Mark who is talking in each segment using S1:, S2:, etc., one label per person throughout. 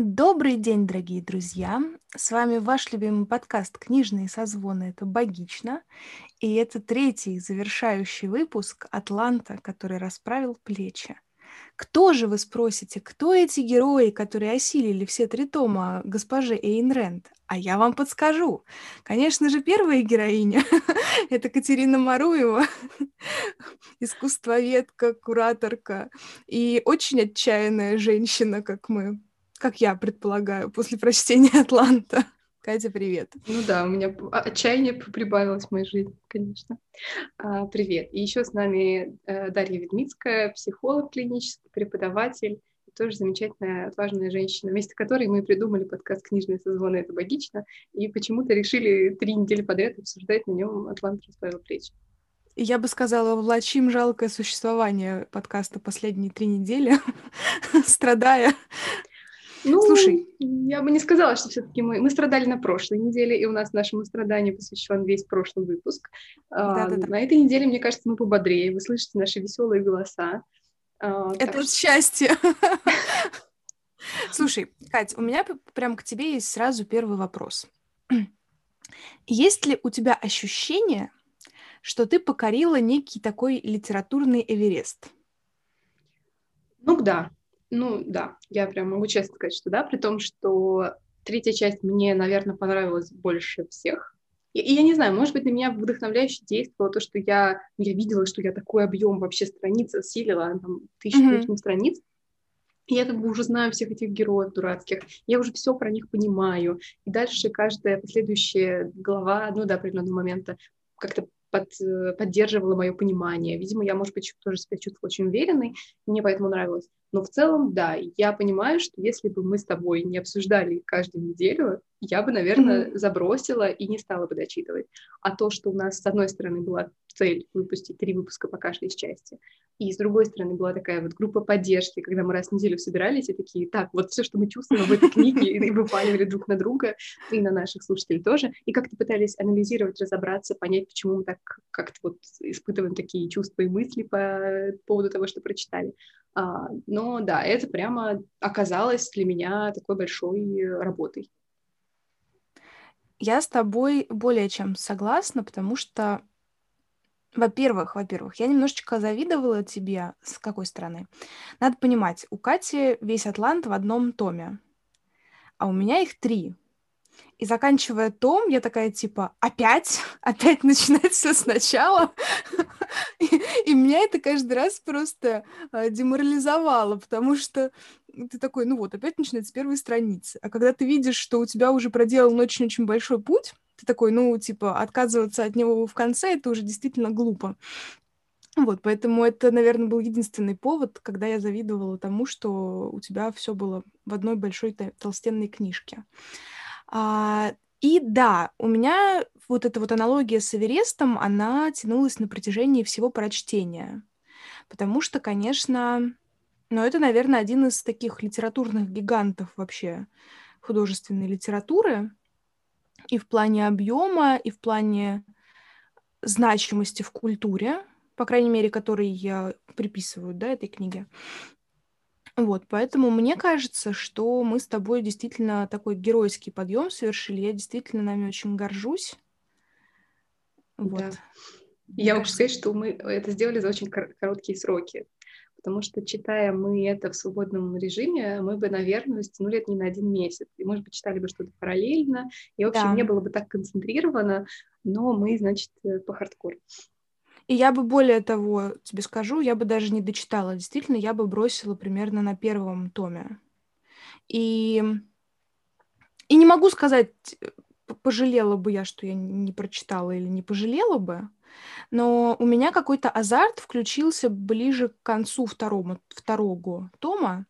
S1: Добрый день, дорогие друзья! С вами ваш любимый подкаст «Книжные созвоны» — это «Богично». И это третий завершающий выпуск «Атланта», который расправил плечи. Кто же, вы спросите, кто эти герои, которые осилили все три тома госпожи Эйн Рэнд? А я вам подскажу. Конечно же, первая героиня — это Катерина Маруева, искусствоведка, кураторка и очень отчаянная женщина, как мы как я предполагаю, после прочтения «Атланта». Катя, привет.
S2: Ну да, у меня отчаяние прибавилось в моей жизни, конечно. А, привет. И еще с нами э, Дарья Ведмицкая, психолог клинический, преподаватель, тоже замечательная, отважная женщина, вместе которой мы придумали подкаст «Книжные созвоны. Это богично», и почему-то решили три недели подряд обсуждать на нем «Атлант расправил плечи».
S1: Я бы сказала, влачим жалкое существование подкаста последние три недели, страдая
S2: ну, Слушай, я бы не сказала, что все-таки мы, мы страдали на прошлой неделе, и у нас нашему страданию посвящен весь прошлый выпуск. Да, а, да, да. На этой неделе, мне кажется, мы пободрее. Вы слышите наши веселые голоса.
S1: А, Это вот счастье. Слушай, Кать, у меня прям к тебе есть сразу первый вопрос. Есть ли у тебя ощущение, что ты покорила некий такой литературный Эверест?
S2: Ну да, ну да, я прям могу честно сказать, что да, при том, что третья часть мне, наверное, понравилась больше всех. И, и я не знаю, может быть, на меня вдохновляюще действовало то, что я, ну, я видела, что я такой объем вообще страниц осилила, там, тысячу mm-hmm. страниц, и я как бы уже знаю всех этих героев дурацких, я уже все про них понимаю. И дальше каждая последующая глава, ну, до определенного момента, как-то под, э, поддерживала мое понимание. Видимо, я, может быть, тоже себя чувствовала очень уверенной, мне поэтому нравилось. Но в целом, да, я понимаю, что если бы мы с тобой не обсуждали каждую неделю, я бы, наверное, mm-hmm. забросила и не стала бы дочитывать. А то, что у нас, с одной стороны, была цель выпустить три выпуска по каждой из части, и с другой стороны была такая вот группа поддержки, когда мы раз в неделю собирались и такие, так, вот все, что мы чувствуем в этой книге, и выпаливали друг на друга, и на наших слушателей тоже, и как-то пытались анализировать, разобраться, понять, почему мы так как-то вот испытываем такие чувства и мысли по поводу того, что прочитали. А, но да, это прямо оказалось для меня такой большой работой.
S1: Я с тобой более чем согласна, потому что, во-первых, во-первых, я немножечко завидовала тебе. С какой стороны? Надо понимать, у Кати весь Атлант в одном томе, а у меня их три. И заканчивая том, я такая типа, опять? Опять начинать все сначала? и, меня это каждый раз просто а, деморализовало, потому что ты такой, ну вот, опять начинается с первой страницы. А когда ты видишь, что у тебя уже проделан очень-очень большой путь, ты такой, ну, типа, отказываться от него в конце, это уже действительно глупо. Вот, поэтому это, наверное, был единственный повод, когда я завидовала тому, что у тебя все было в одной большой толстенной книжке. А, и да, у меня вот эта вот аналогия с Эверестом, она тянулась на протяжении всего прочтения. Потому что, конечно, ну, это, наверное, один из таких литературных гигантов вообще художественной литературы. И в плане объема, и в плане значимости в культуре, по крайней мере, который я приписываю, да, этой книге. Вот, поэтому мне кажется, что мы с тобой действительно такой геройский подъем совершили. Я действительно нами очень горжусь.
S2: Вот. Да. Я могу сказать, что мы это сделали за очень короткие сроки, потому что, читая мы это в свободном режиме, мы бы, наверное, стянули это не на один месяц, и, может быть, читали бы что-то параллельно, и, в общем, да. не было бы так концентрировано, но мы, значит, э, по хардкору.
S1: И я бы более того тебе скажу, я бы даже не дочитала. Действительно, я бы бросила примерно на первом томе. И, и не могу сказать, пожалела бы я, что я не прочитала или не пожалела бы, но у меня какой-то азарт включился ближе к концу второго, второго тома,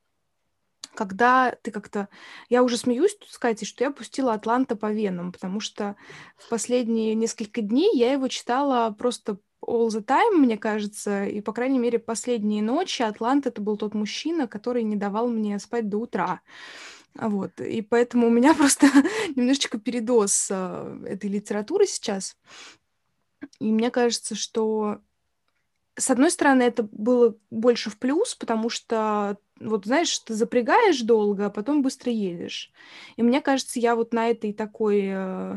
S1: когда ты как-то... Я уже смеюсь тут сказать, что я пустила «Атланта» по венам, потому что в последние несколько дней я его читала просто all the time, мне кажется, и, по крайней мере, последние ночи Атлант — это был тот мужчина, который не давал мне спать до утра. Вот, и поэтому у меня просто немножечко передоз э, этой литературы сейчас. И мне кажется, что с одной стороны, это было больше в плюс, потому что вот знаешь, ты запрягаешь долго, а потом быстро едешь. И мне кажется, я вот на этой такой э,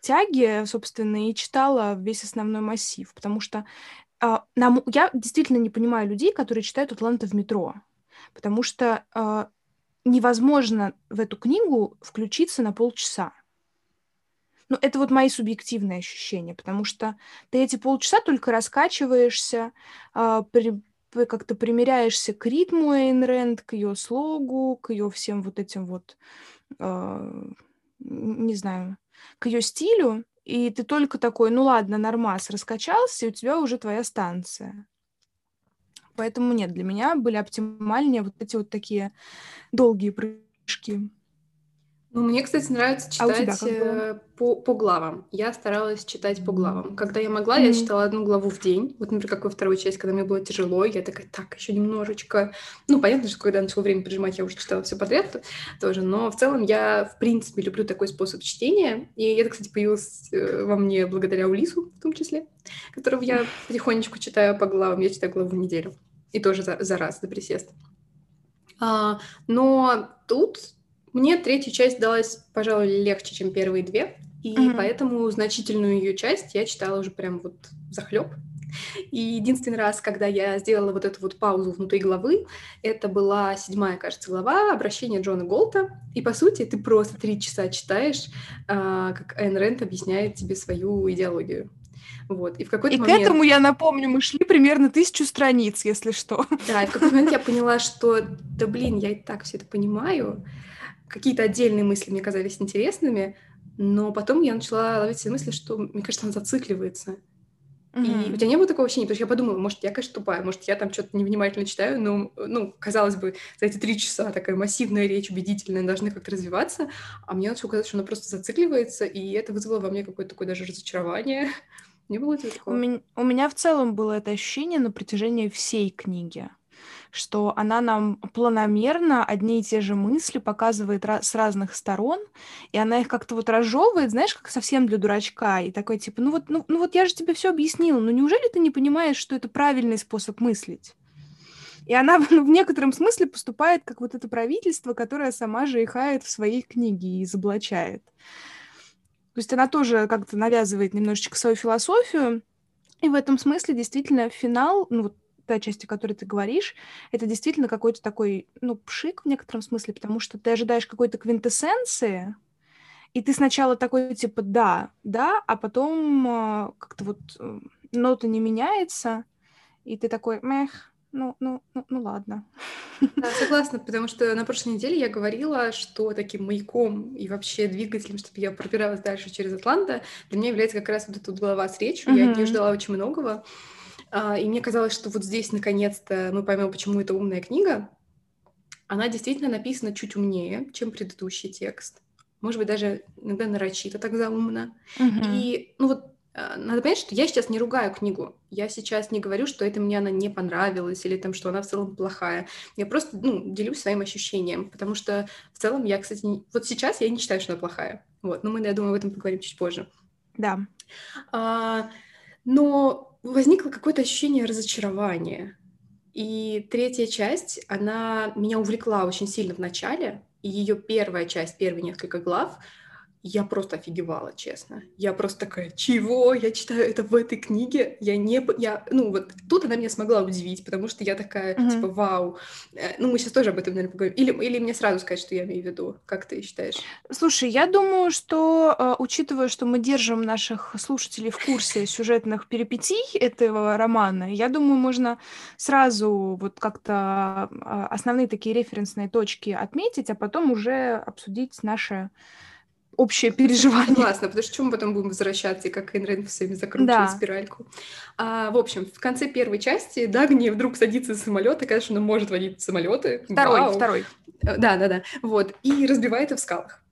S1: тяге, собственно, и читала весь основной массив, потому что э, нам, я действительно не понимаю людей, которые читают «Атланта в метро», потому что э, невозможно в эту книгу включиться на полчаса. Ну, это вот мои субъективные ощущения, потому что ты эти полчаса только раскачиваешься, э, при, как-то примеряешься к ритму Эйн Рэнд, к ее слогу, к ее всем вот этим вот, э, не знаю, к ее стилю, и ты только такой, ну ладно, нормас, раскачался, и у тебя уже твоя станция. Поэтому нет, для меня были оптимальнее вот эти вот такие долгие прыжки.
S2: Ну, мне, кстати, нравится читать а по, по главам. Я старалась читать по главам. Когда я могла, mm-hmm. я читала одну главу в день. Вот, например, как во второй часть, когда мне было тяжело, я такая, так, еще немножечко. Ну, понятно, что когда начало время прижимать, я уже читала все подряд тоже. Но в целом я, в принципе, люблю такой способ чтения. И это, кстати, появилось э, во мне благодаря Улису, в том числе, которого я потихонечку читаю по главам. Я читаю главу в неделю. И тоже за, за раз, за присест. А, но тут мне третья часть далась, пожалуй, легче, чем первые две, и mm-hmm. поэтому значительную ее часть я читала уже прям вот захлеб. И единственный раз, когда я сделала вот эту вот паузу внутри главы, это была седьмая, кажется, глава «Обращение Джона Голта». И, по сути, ты просто три часа читаешь, а, как Айн Рэнд объясняет тебе свою идеологию. Вот. И, в какой-то
S1: и
S2: момент...
S1: к этому, я напомню, мы шли примерно тысячу страниц, если что.
S2: Да, и в какой-то момент я поняла, что, да блин, я и так все это понимаю, какие-то отдельные мысли мне казались интересными, но потом я начала ловить все мысли, что, мне кажется, она зацикливается. Mm-hmm. И у тебя не было такого ощущения? Потому что я подумала, может, я, конечно, тупая, может, я там что-то невнимательно читаю, но, ну, казалось бы, за эти три часа такая массивная речь, убедительная, должны как-то развиваться, а мне начало казаться, что она просто зацикливается, и это вызвало во мне какое-то такое даже разочарование. Не было такого?
S1: У меня, у меня в целом было это ощущение на протяжении всей книги что она нам планомерно одни и те же мысли показывает с разных сторон, и она их как-то вот разжевывает, знаешь, как совсем для дурачка, и такой типа, ну вот, ну, ну вот я же тебе все объяснила, ну неужели ты не понимаешь, что это правильный способ мыслить? И она ну, в некотором смысле поступает как вот это правительство, которое сама же ихает в своей книге и изоблачает. То есть она тоже как-то навязывает немножечко свою философию, и в этом смысле действительно финал, ну вот та часть, о которой ты говоришь, это действительно какой-то такой, ну, пшик в некотором смысле, потому что ты ожидаешь какой-то квинтэссенции, и ты сначала такой, типа, да, да, а потом э, как-то вот э, нота не меняется, и ты такой, мех, ну, ну, ну, ну ладно.
S2: Да, согласна, потому что на прошлой неделе я говорила, что таким маяком и вообще двигателем, чтобы я пробиралась дальше через Атланта, для меня является как раз вот эта глава с речью. Mm-hmm. Я от нее ждала очень многого. А, и мне казалось, что вот здесь наконец-то мы поймем, почему это умная книга. Она действительно написана чуть умнее, чем предыдущий текст. Может быть, даже иногда нарочито так заумно. Mm-hmm. И, ну вот, а, надо понять, что я сейчас не ругаю книгу. Я сейчас не говорю, что это мне она не понравилась или там, что она в целом плохая. Я просто, ну, делюсь своим ощущением, потому что в целом я, кстати, не... вот сейчас я не считаю, что она плохая. Вот, но мы, я думаю, об этом поговорим чуть позже.
S1: Да.
S2: А, но возникло какое-то ощущение разочарования. И третья часть, она меня увлекла очень сильно в начале, и ее первая часть, первые несколько глав, я просто офигевала, честно. Я просто такая, чего? Я читаю это в этой книге? Я не... Я... Ну, вот тут она меня смогла удивить, потому что я такая, mm-hmm. типа, вау. Э, ну, мы сейчас тоже об этом, наверное, поговорим. Или, или мне сразу сказать, что я имею в виду? Как ты считаешь?
S1: Слушай, я думаю, что, э, учитывая, что мы держим наших слушателей в курсе сюжетных перипетий этого романа, я думаю, можно сразу вот как-то э, основные такие референсные точки отметить, а потом уже обсудить наши общее переживание.
S2: Согласна, потому что чем мы потом будем возвращаться, и как Эйн все время закручивает да. спиральку. А, в общем, в конце первой части Дагни вдруг садится самолет, и, конечно, она может водить самолеты.
S1: Второй, Вау. второй.
S2: Э, да, да, да. Вот. И разбивает их в скалах.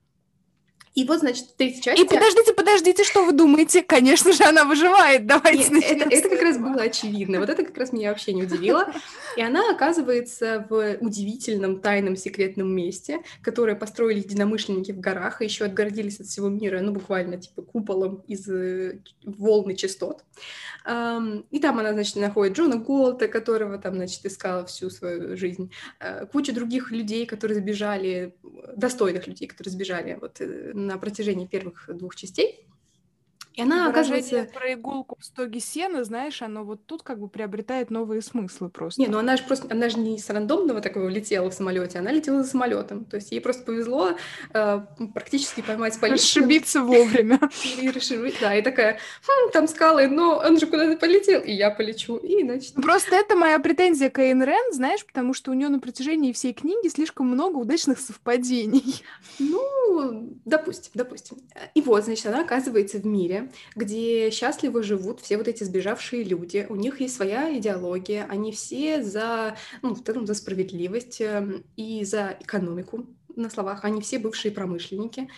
S2: И вот, значит, в третьей части...
S1: И подождите, подождите, что вы думаете? Конечно же, она выживает. Давайте
S2: Нет, это, это как раз было очевидно. Вот это как раз меня вообще не удивило. И она оказывается в удивительном, тайном, секретном месте, которое построили единомышленники в горах, и еще отгородились от всего мира, ну, буквально, типа, куполом из э, волны частот. И там она, значит, находит Джона Голта, которого там, значит, искала всю свою жизнь, э, кучу других людей, которые сбежали, достойных людей, которые сбежали вот э, на протяжении первых двух частей.
S1: И она оказывается... про иголку в стоге сена, знаешь, оно вот тут как бы приобретает новые смыслы просто.
S2: Не, ну она же просто, она же не с рандомного такого летела в самолете, она летела за самолетом. То есть ей просто повезло э, практически поймать полицию.
S1: Расшибиться вовремя.
S2: И расшибить, да, и такая, хм, там скалы, но он же куда-то полетел, и я полечу, и значит...
S1: Просто это моя претензия к Эйн Рен, знаешь, потому что у нее на протяжении всей книги слишком много удачных совпадений.
S2: Ну, допустим, допустим. И вот, значит, она оказывается в мире, где счастливо живут все вот эти сбежавшие люди. У них есть своя идеология, они все за, ну, в целом за справедливость эм, и за экономику на словах. Они все бывшие промышленники.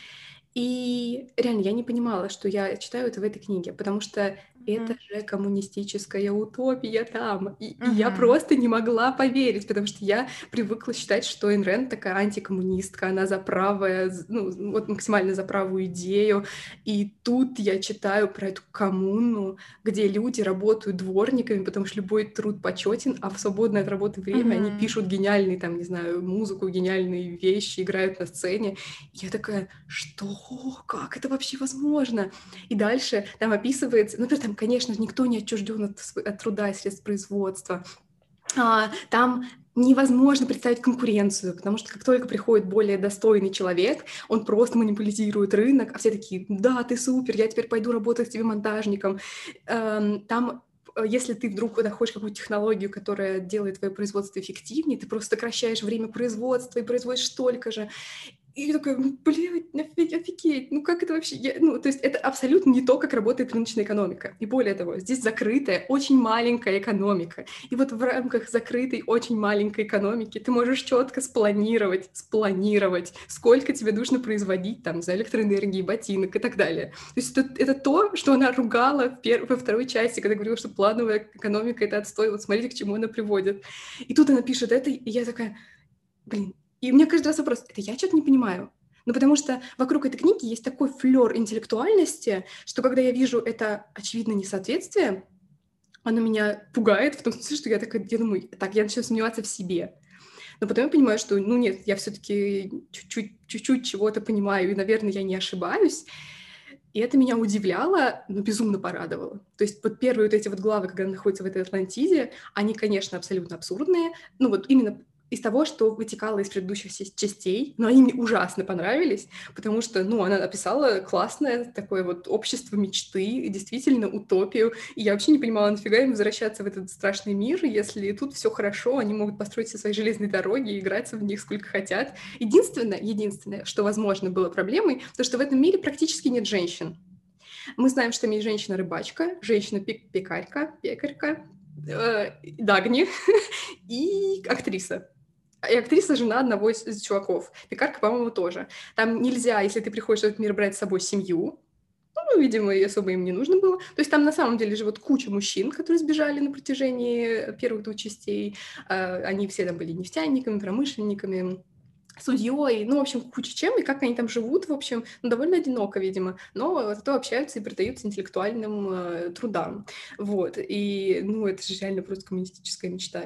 S2: И реально, я не понимала, что я читаю это в этой книге, потому что это же коммунистическая утопия там. И, и я просто не могла поверить, потому что я привыкла считать, что Айн Рэнд такая антикоммунистка, она за правое, ну, вот максимально за правую идею. И тут я читаю про эту коммуну, где люди работают дворниками, потому что любой труд почетен, а в свободное от работы время mm-hmm. они пишут гениальные, там, не знаю, музыку, гениальные вещи, играют на сцене. И я такая, что? Как это вообще возможно? И дальше там описывается, ну, например, там, конечно, никто не отчужден от, от труда и средств производства. А, там невозможно представить конкуренцию, потому что как только приходит более достойный человек, он просто манипулирует рынок, а все такие, да, ты супер, я теперь пойду работать тебе монтажником. Эм, там э, если ты вдруг находишь какую-то технологию, которая делает твое производство эффективнее, ты просто сокращаешь время производства и производишь столько же. И я такая, блядь, офигеть, ну как это вообще? Я, ну, то есть это абсолютно не то, как работает рыночная экономика. И более того, здесь закрытая, очень маленькая экономика. И вот в рамках закрытой, очень маленькой экономики ты можешь четко спланировать, спланировать, сколько тебе нужно производить там за электроэнергии, ботинок и так далее. То есть это, это то, что она ругала в пер... во второй части, когда говорила, что плановая экономика — это отстой, вот смотрите, к чему она приводит. И тут она пишет это, и я такая, блин, и у меня каждый раз вопрос, это я что-то не понимаю? Ну, потому что вокруг этой книги есть такой флер интеллектуальности, что когда я вижу это очевидно несоответствие, оно меня пугает в том смысле, что я такая, я думаю, так, я начинаю сомневаться в себе. Но потом я понимаю, что, ну нет, я все-таки чуть-чуть, чего-то понимаю, и, наверное, я не ошибаюсь. И это меня удивляло, но безумно порадовало. То есть вот первые вот эти вот главы, когда она находится в этой Атлантиде, они, конечно, абсолютно абсурдные. Ну вот именно из того, что вытекало из предыдущих частей, но они мне ужасно понравились, потому что, ну, она написала классное такое вот общество мечты, действительно утопию, и я вообще не понимала, нафига им возвращаться в этот страшный мир, если тут все хорошо, они могут построить все свои железные дороги играться в них сколько хотят. Единственное, единственное, что, возможно, было проблемой, то, что в этом мире практически нет женщин. Мы знаем, что есть женщина-рыбачка, женщина-пекарька, пекарька, э, Дагни и актриса. И актриса жена одного из, чуваков. Пекарка, по-моему, тоже. Там нельзя, если ты приходишь в этот мир, брать с собой семью. Ну, видимо, особо им не нужно было. То есть там на самом деле живут куча мужчин, которые сбежали на протяжении первых двух частей. А, они все там были нефтяниками, промышленниками, судьей, ну, в общем, куча чем, и как они там живут, в общем, ну, довольно одиноко, видимо, но зато общаются и предаются интеллектуальным э, трудам, вот, и, ну, это же реально просто коммунистическая мечта,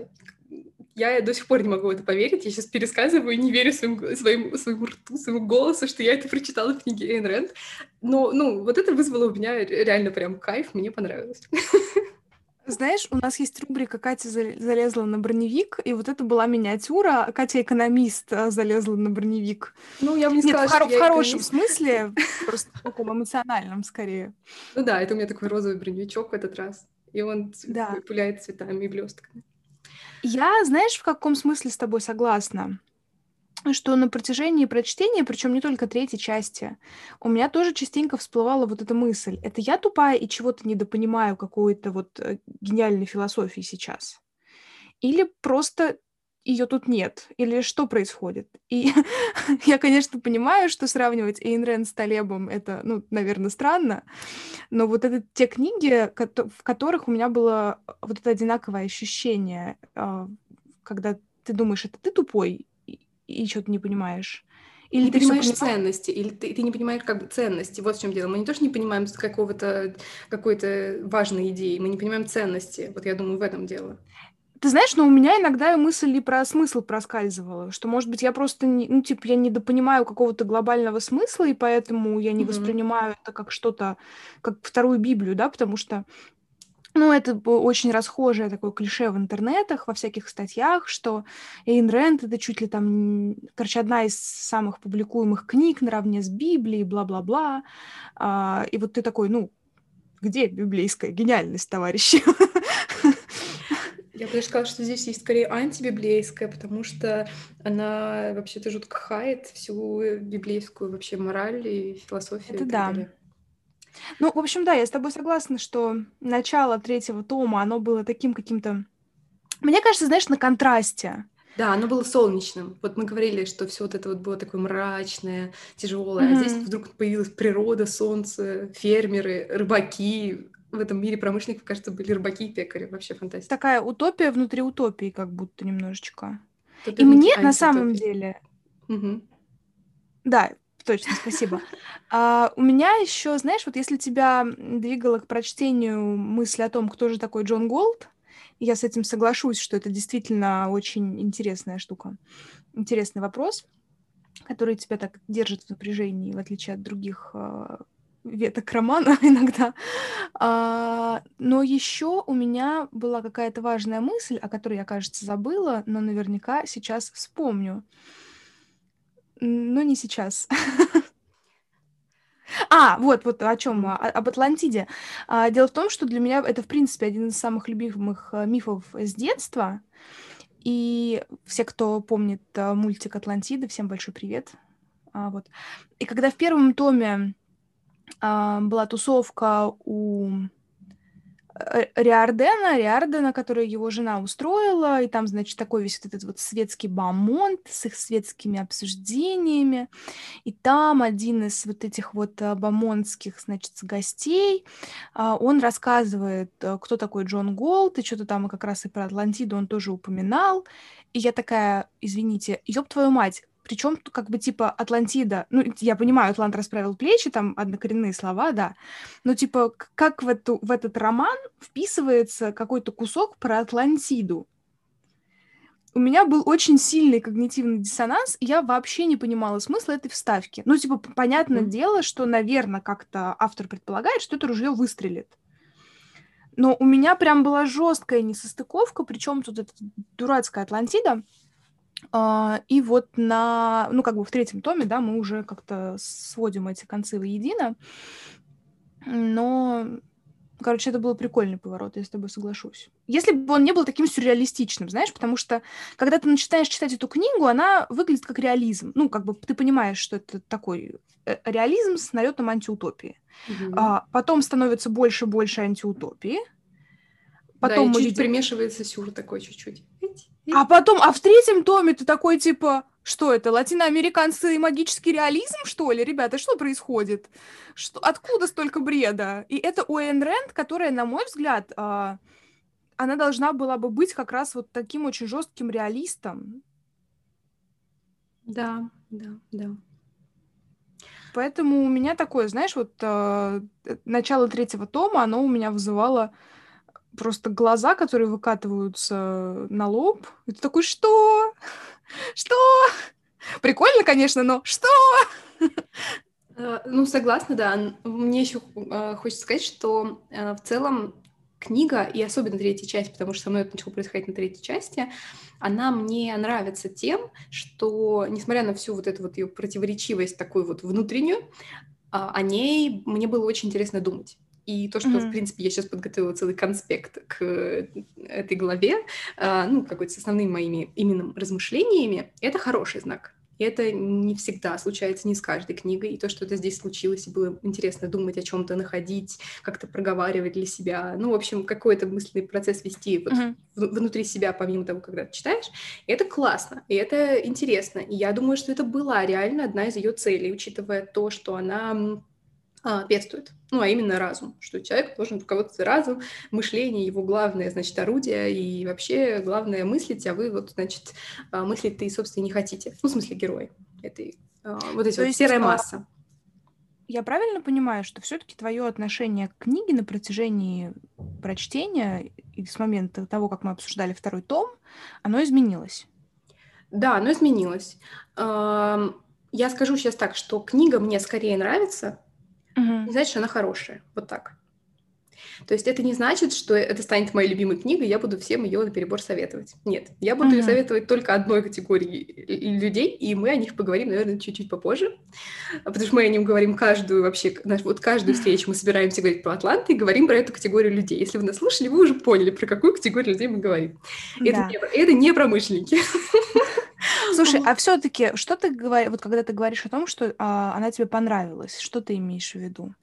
S2: я до сих пор не могу в это поверить. Я сейчас пересказываю и не верю своим, своим, своему рту, своему голосу, что я это прочитала в книге Эйн Рэнд. Но, ну, вот это вызвало у меня реально прям кайф, мне понравилось.
S1: Знаешь, у нас есть рубрика «Катя залезла на броневик», и вот это была миниатюра. Катя экономист а, залезла на броневик.
S2: Ну, я бы не сказала,
S1: Нет, в, хор- в хорошем смысле, просто в таком эмоциональном скорее.
S2: Ну да, это у меня такой розовый броневичок в этот раз, и он да. пуляет цветами и блестками.
S1: Я, знаешь, в каком смысле с тобой согласна? что на протяжении прочтения, причем не только третьей части, у меня тоже частенько всплывала вот эта мысль. Это я тупая и чего-то недопонимаю какой-то вот э, гениальной философии сейчас? Или просто ее тут нет? Или что происходит? И я, конечно, понимаю, что сравнивать Эйн Рэнд с Талебом — это, ну, наверное, странно, но вот это те книги, в которых у меня было вот это одинаковое ощущение, а, когда ты думаешь, это ты тупой и, и что-то не понимаешь.
S2: Или не ты понимаешь понимаешь? ценности, или ты, ты не понимаешь как бы ценности. Вот в чем дело. Мы не то, что не понимаем какого-то какой-то важной идеи, мы не понимаем ценности. Вот я думаю, в этом дело.
S1: Ты знаешь, но у меня иногда мысль и про смысл проскальзывала, что, может быть, я просто, не, ну, типа, я недопонимаю какого-то глобального смысла, и поэтому я не mm-hmm. воспринимаю это как что-то, как вторую Библию, да, потому что, ну, это очень расхожее такое клише в интернетах, во всяких статьях, что Эйн Рэнд — это чуть ли там, короче, одна из самых публикуемых книг наравне с Библией, бла-бла-бла. А, и вот ты такой, ну, где библейская гениальность, товарищи?
S2: Я бы даже сказала, что здесь есть скорее антибиблейская, потому что она вообще-то жутко хает всю библейскую вообще мораль и философию.
S1: Это и да. Далее. Ну, в общем, да, я с тобой согласна, что начало третьего тома, оно было таким каким-то... Мне кажется, знаешь, на контрасте.
S2: Да, оно было солнечным. Вот мы говорили, что все вот это вот было такое мрачное, тяжелое, mm-hmm. а здесь вдруг появилась природа, солнце, фермеры, рыбаки, в этом мире промышленников, кажется, были рыбаки и пекари. Вообще фантастика.
S1: Такая утопия внутри утопии, как будто немножечко. Утопия и мне на самом деле... Угу. Да, точно, спасибо. а, у меня еще, знаешь, вот если тебя двигала к прочтению мысль о том, кто же такой Джон Голд, я с этим соглашусь, что это действительно очень интересная штука. Интересный вопрос, который тебя так держит в напряжении, в отличие от других а, веток романа иногда. А, но еще у меня была какая-то важная мысль, о которой я, кажется, забыла, но наверняка сейчас вспомню. Но не сейчас. А, вот, вот о чем, об Атлантиде. А, дело в том, что для меня это, в принципе, один из самых любимых а, мифов с детства. И все, кто помнит а, мультик Атлантида, всем большой привет. А, вот. И когда в первом томе была тусовка у э, Риардена, Риардена, которую его жена устроила, и там, значит, такой весь вот этот вот светский бамонт с их светскими обсуждениями, и там один из вот этих вот а, бомондских, значит, гостей, а, он рассказывает, э, кто такой Джон Голт, и что-то там как раз и про Атлантиду он тоже упоминал, и я такая, извините, ёб твою мать, причем, как бы, типа, Атлантида, ну, я понимаю, Атлант расправил плечи, там однокоренные слова, да, но, типа, как в, эту, в этот роман вписывается какой-то кусок про Атлантиду? У меня был очень сильный когнитивный диссонанс, и я вообще не понимала смысла этой вставки. Ну, типа, понятное mm. дело, что, наверное, как-то автор предполагает, что это ружье выстрелит. Но у меня прям была жесткая несостыковка, причем тут эта дурацкая Атлантида, и вот на, ну, как бы в третьем томе, да, мы уже как-то сводим эти концы воедино. Но, короче, это был прикольный поворот, я с тобой соглашусь. Если бы он не был таким сюрреалистичным, знаешь, потому что, когда ты начинаешь читать эту книгу, она выглядит как реализм. Ну, как бы ты понимаешь, что это такой э, реализм с налетом антиутопии. Mm-hmm. А, потом становится больше-больше антиутопии.
S2: Потом да, и чуть видим... примешивается сюр такой чуть-чуть.
S1: А потом, а в третьем томе ты такой, типа, что это, латиноамериканцы и магический реализм, что ли? Ребята, что происходит? Что, откуда столько бреда? И это Уэйн Рэнд, которая, на мой взгляд, э, она должна была бы быть как раз вот таким очень жестким реалистом.
S2: Да, да, да.
S1: Поэтому у меня такое, знаешь, вот э, начало третьего тома, оно у меня вызывало просто глаза, которые выкатываются на лоб. Ты такой, что? Что? Прикольно, конечно, но что?
S2: Э, ну, согласна, да. Мне еще э, хочется сказать, что э, в целом книга, и особенно третья часть, потому что со мной это начало происходить на третьей части, она мне нравится тем, что, несмотря на всю вот эту вот ее противоречивость такую вот внутреннюю, о ней мне было очень интересно думать. И то, что, mm-hmm. в принципе, я сейчас подготовила целый конспект к э, этой главе, а, ну, какой-то с основными моими именно размышлениями, это хороший знак. И это не всегда случается, не с каждой книгой. И то, что это здесь случилось, и было интересно думать о чем-то, находить, как-то проговаривать для себя. Ну, в общем, какой-то мысленный процесс вести вот mm-hmm. внутри себя, помимо того, когда ты читаешь. И это классно, и это интересно. И я думаю, что это была реально одна из ее целей, учитывая то, что она а, пестует, ну, а именно разум, что человек должен руководствоваться разум, мышление его главное, значит, орудие, и вообще главное мыслить, а вы вот, значит, а, мыслить-то и, собственно, не хотите. Ну, в смысле, герой этой, а, вот эти то вот есть, серая масса.
S1: Я правильно понимаю, что все-таки твое отношение к книге на протяжении прочтения и с момента того, как мы обсуждали второй том, оно изменилось?
S2: Да, оно изменилось. Я скажу сейчас так, что книга мне скорее нравится, не значит, что она хорошая. Вот так. То есть это не значит, что это станет моей любимой книгой, я буду всем ее на перебор советовать. Нет, я буду ее советовать только одной категории людей, и мы о них поговорим, наверное, чуть-чуть попозже, потому что мы о нем говорим каждую вообще, вот каждую встречу мы собираемся говорить про Атланты и говорим про эту категорию людей. Если вы нас слушали, вы уже поняли, про какую категорию людей мы говорим. Да. Это, не, это не промышленники.
S1: Слушай, а все-таки, что ты говоришь, вот когда ты говоришь о том, что а, она тебе понравилась, что ты имеешь в виду?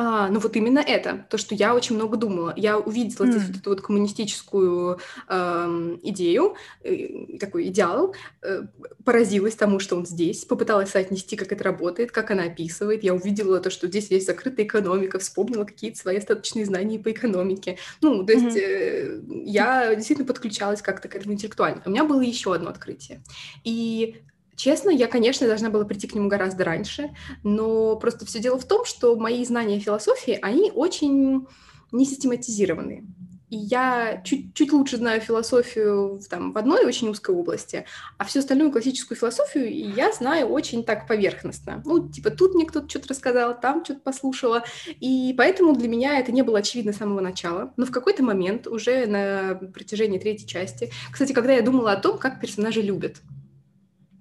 S2: А, ну вот именно это, то, что я очень много думала. Я увидела mm. здесь вот эту вот коммунистическую э, идею, э, такой идеал, э, поразилась тому, что он здесь, попыталась соотнести, как это работает, как она описывает. Я увидела то, что здесь есть закрытая экономика, вспомнила какие-то свои остаточные знания по экономике. Ну, то есть э, я действительно подключалась как-то к этому интеллектуально. У меня было еще одно открытие. И Честно, я, конечно, должна была прийти к нему гораздо раньше, но просто все дело в том, что мои знания философии, они очень не систематизированные. И я чуть, чуть лучше знаю философию там, в одной очень узкой области, а всю остальную классическую философию я знаю очень так поверхностно. Ну, типа, тут мне кто-то что-то рассказал, там что-то послушала. И поэтому для меня это не было очевидно с самого начала. Но в какой-то момент, уже на протяжении третьей части, кстати, когда я думала о том, как персонажи любят,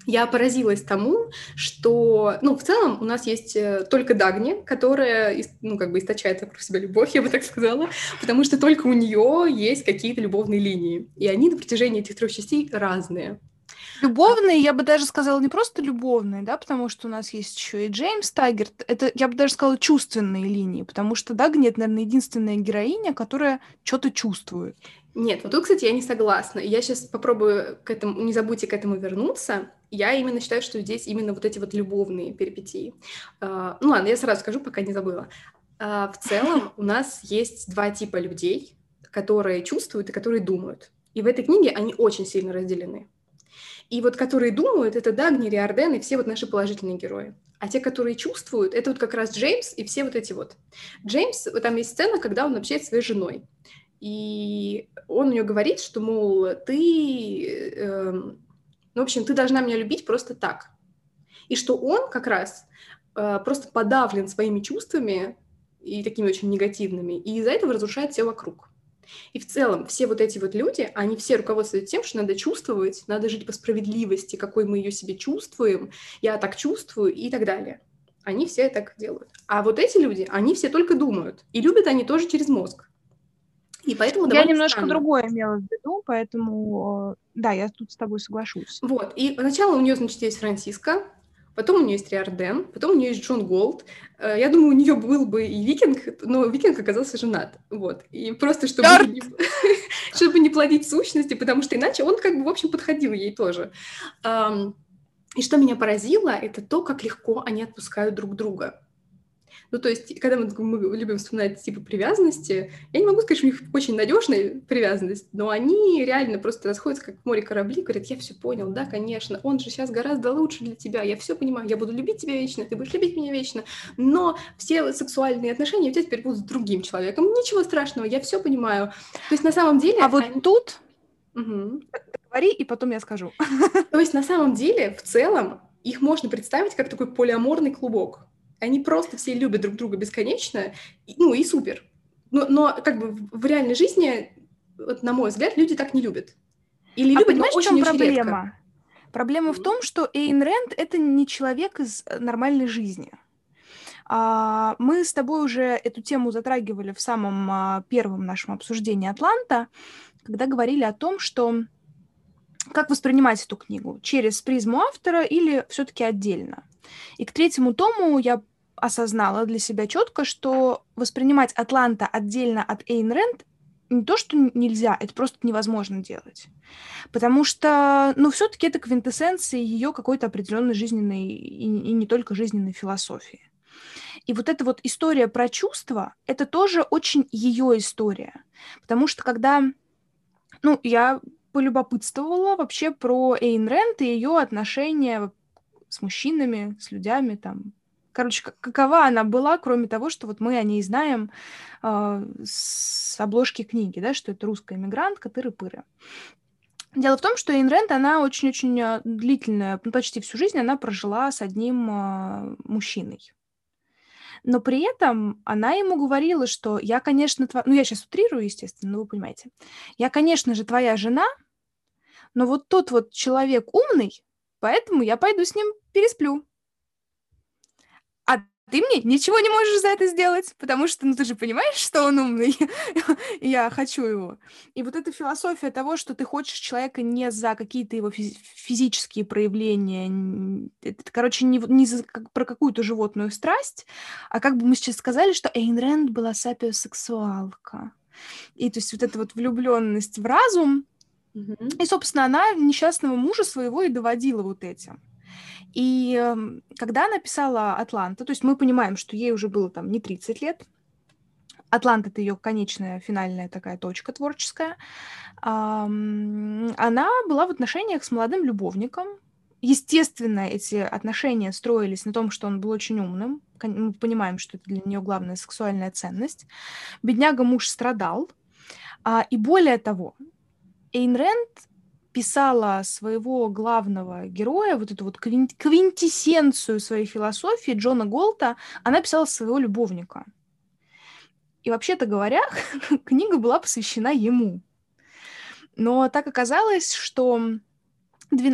S2: я поразилась тому, что, ну, в целом у нас есть э, только Дагни, которая, ну, как бы источает вокруг себя любовь, я бы так сказала, потому что только у нее есть какие-то любовные линии, и они на протяжении этих трех частей разные.
S1: Любовные, я бы даже сказала, не просто любовные, да, потому что у нас есть еще и Джеймс Таггерт. Это, я бы даже сказала, чувственные линии, потому что Дагни — это, наверное, единственная героиня, которая что-то чувствует.
S2: Нет, вот тут, кстати, я не согласна. Я сейчас попробую к этому, не забудьте к этому вернуться. Я именно считаю, что здесь именно вот эти вот любовные перипетии. Uh, ну ладно, я сразу скажу, пока не забыла. Uh, в целом у нас есть два типа людей, которые чувствуют и которые думают. И в этой книге они очень сильно разделены. И вот которые думают, это Дагни, Риорден и все вот наши положительные герои. А те, которые чувствуют, это вот как раз Джеймс и все вот эти вот. Джеймс, там есть сцена, когда он общается с своей женой. И он у нее говорит, что, мол, ты, э, ну, в общем, ты должна меня любить просто так. И что он как раз э, просто подавлен своими чувствами и такими очень негативными, и из-за этого разрушает все вокруг. И в целом все вот эти вот люди, они все руководствуются тем, что надо чувствовать, надо жить по справедливости, какой мы ее себе чувствуем, я так чувствую и так далее. Они все так делают. А вот эти люди, они все только думают. И любят они тоже через мозг.
S1: И поэтому я немножко странно. другое имела в виду, поэтому да, я тут с тобой соглашусь.
S2: Вот, и сначала у нее, значит, есть Франциска, потом у нее есть Риарден, потом у нее есть Джон Голт. Э, я думаю, у нее был бы и Викинг, но Викинг оказался женат. Вот. И просто чтобы не, чтобы не плодить сущности, потому что иначе он как бы, в общем, подходил ей тоже. И что меня поразило, это то, как легко они отпускают друг друга. Ну, то есть, когда мы, мы любим вспоминать типы привязанности, я не могу сказать, что у них очень надежная привязанность, но они реально просто расходятся как в море корабли, говорят, я все понял, да, конечно, он же сейчас гораздо лучше для тебя, я все понимаю, я буду любить тебя вечно, ты будешь любить меня вечно, но все сексуальные отношения у тебя теперь будут с другим человеком, ничего страшного, я все понимаю. То есть, на самом деле...
S1: А вот они... тут... Угу. Говори, и потом я скажу.
S2: То есть, на самом деле, в целом, их можно представить как такой полиаморный клубок. Они просто все любят друг друга бесконечно, ну и супер. Но, но как бы в реальной жизни, вот, на мой взгляд, люди так не любят.
S1: Или а любят, понимаешь, но очень, в чем очень проблема? Редко. Проблема в том, что Эйн Рэнд — это не человек из э, нормальной жизни. А, мы с тобой уже эту тему затрагивали в самом а, первом нашем обсуждении Атланта, когда говорили о том, что как воспринимать эту книгу? Через призму автора или все-таки отдельно? И к третьему тому я осознала для себя четко, что воспринимать Атланта отдельно от Эйн Рэнд не то, что нельзя, это просто невозможно делать. Потому что, ну, все-таки это квинтэссенция ее какой-то определенной жизненной и, и не только жизненной философии. И вот эта вот история про чувства, это тоже очень ее история. Потому что когда, ну, я полюбопытствовала вообще про Эйн Рэнд и ее отношения с мужчинами, с людьми, там, Короче, какова она была, кроме того, что вот мы о ней знаем э, с обложки книги, да, что это русская иммигрантка, тыры-пыры. Дело в том, что Эйн Рэнд, она очень-очень а, длительная, ну, почти всю жизнь она прожила с одним э, мужчиной. Но при этом она ему говорила, что я, конечно, тва... ну я сейчас утрирую, естественно, но вы понимаете, я, конечно же, твоя жена, но вот тот вот человек умный, поэтому я пойду с ним пересплю а ты мне ничего не можешь за это сделать, потому что, ну, ты же понимаешь, что он умный, я хочу его. И вот эта философия того, что ты хочешь человека не за какие-то его физические проявления, это, короче, не, не за, как, про какую-то животную страсть, а как бы мы сейчас сказали, что Эйн Рэнд была сапиосексуалка. И то есть вот эта вот влюбленность в разум, и, собственно, она несчастного мужа своего и доводила вот этим. И эм, когда она писала «Атланта», то есть мы понимаем, что ей уже было там не 30 лет, Атлант — это ее конечная, финальная такая точка творческая. Она была в отношениях с молодым любовником. Естественно, эти отношения строились на том, что он был очень умным. Мы понимаем, что это для нее главная сексуальная ценность. Бедняга муж страдал. А, и более того, Эйн Рэнд писала своего главного героя, вот эту вот квинтессенцию своей философии Джона Голта, она писала своего любовника. И вообще-то говоря, книга была посвящена ему. Но так оказалось, что,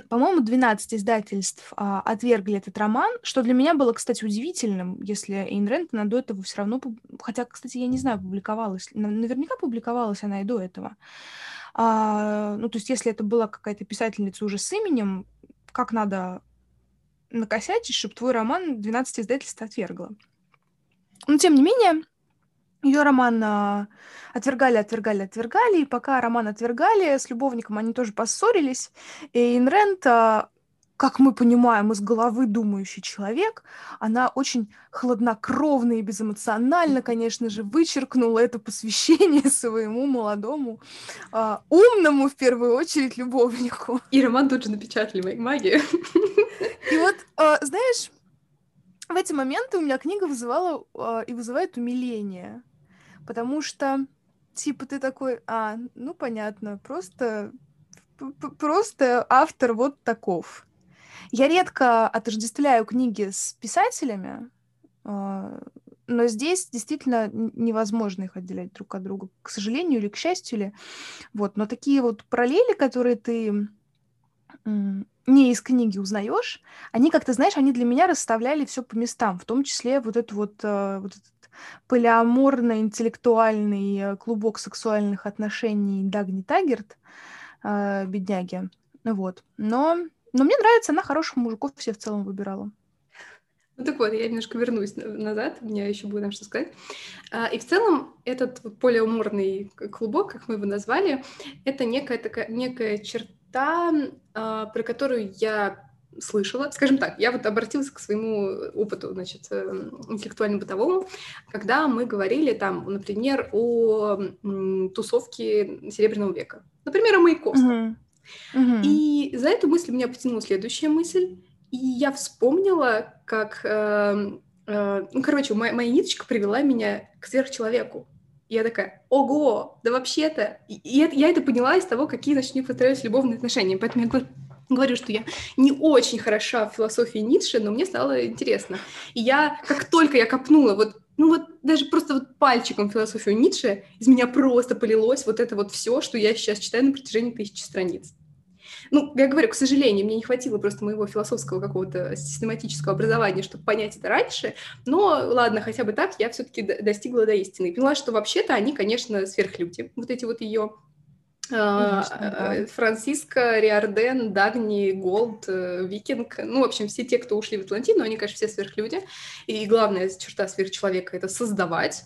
S1: по-моему, 12 издательств а, отвергли этот роман, что для меня было, кстати, удивительным, если Эйн Рэнд, она до этого все равно... Хотя, кстати, я не знаю, публиковалась... Наверняка публиковалась она и до этого. А, ну, то есть, если это была какая-то писательница уже с именем, как надо накосячить, чтобы твой роман 12 издательств отвергло. Но, тем не менее, ее роман а, отвергали, отвергали, отвергали, и пока роман отвергали, с любовником они тоже поссорились, и Инрент а, как мы понимаем, из головы думающий человек, она очень хладнокровно и безэмоционально, конечно же, вычеркнула это посвящение своему молодому, э, умному, в первую очередь, любовнику.
S2: И роман тут же напечатали магию.
S1: И вот, э, знаешь, в эти моменты у меня книга вызывала э, и вызывает умиление, потому что, типа, ты такой, а, ну, понятно, просто просто автор вот таков. Я редко отождествляю книги с писателями, а, но здесь действительно невозможно их отделять друг от друга, к сожалению или к счастью ли. Вот, но такие вот параллели, которые ты не из книги узнаешь, они как-то, знаешь, они для меня расставляли все по местам, в том числе вот эту вот, а, вот этот полиаморно-интеллектуальный э, клубок сексуальных отношений Дагни Тагерт, а, бедняги. Вот. Но но мне нравится, она хороших мужиков все в целом выбирала.
S2: Ну так вот, я немножко вернусь назад, у меня еще будет нам что сказать. А, и в целом этот полиуморный клубок, как мы его назвали, это некая такая некая черта, а, про которую я слышала, скажем так, я вот обратилась к своему опыту, значит, э, интеллектуально-бытовому, когда мы говорили там, например, о тусовке Серебряного века, например, о Маяковском. Uh-huh. И за эту мысль меня потянула следующая мысль. И я вспомнила, как... Э, э, ну, короче, моя, моя ниточка привела меня к сверхчеловеку. Я такая, ого, да вообще-то... И, и это, я это поняла из того, какие значит, у любовные отношения. Поэтому я говорю, что я не очень хороша в философии Ницше, но мне стало интересно. И я, как только я копнула вот ну вот даже просто вот пальчиком философию Ницше из меня просто полилось вот это вот все, что я сейчас читаю на протяжении тысячи страниц. Ну, я говорю, к сожалению, мне не хватило просто моего философского какого-то систематического образования, чтобы понять это раньше, но ладно, хотя бы так я все-таки достигла до истины. И поняла, что вообще-то они, конечно, сверхлюди, вот эти вот ее Конечно, Франциско, Риарден, Дагни, Голт, Викинг. Ну, в общем, все те, кто ушли в Атлантиду, они, конечно, все сверхлюди. И главная черта сверхчеловека — это создавать,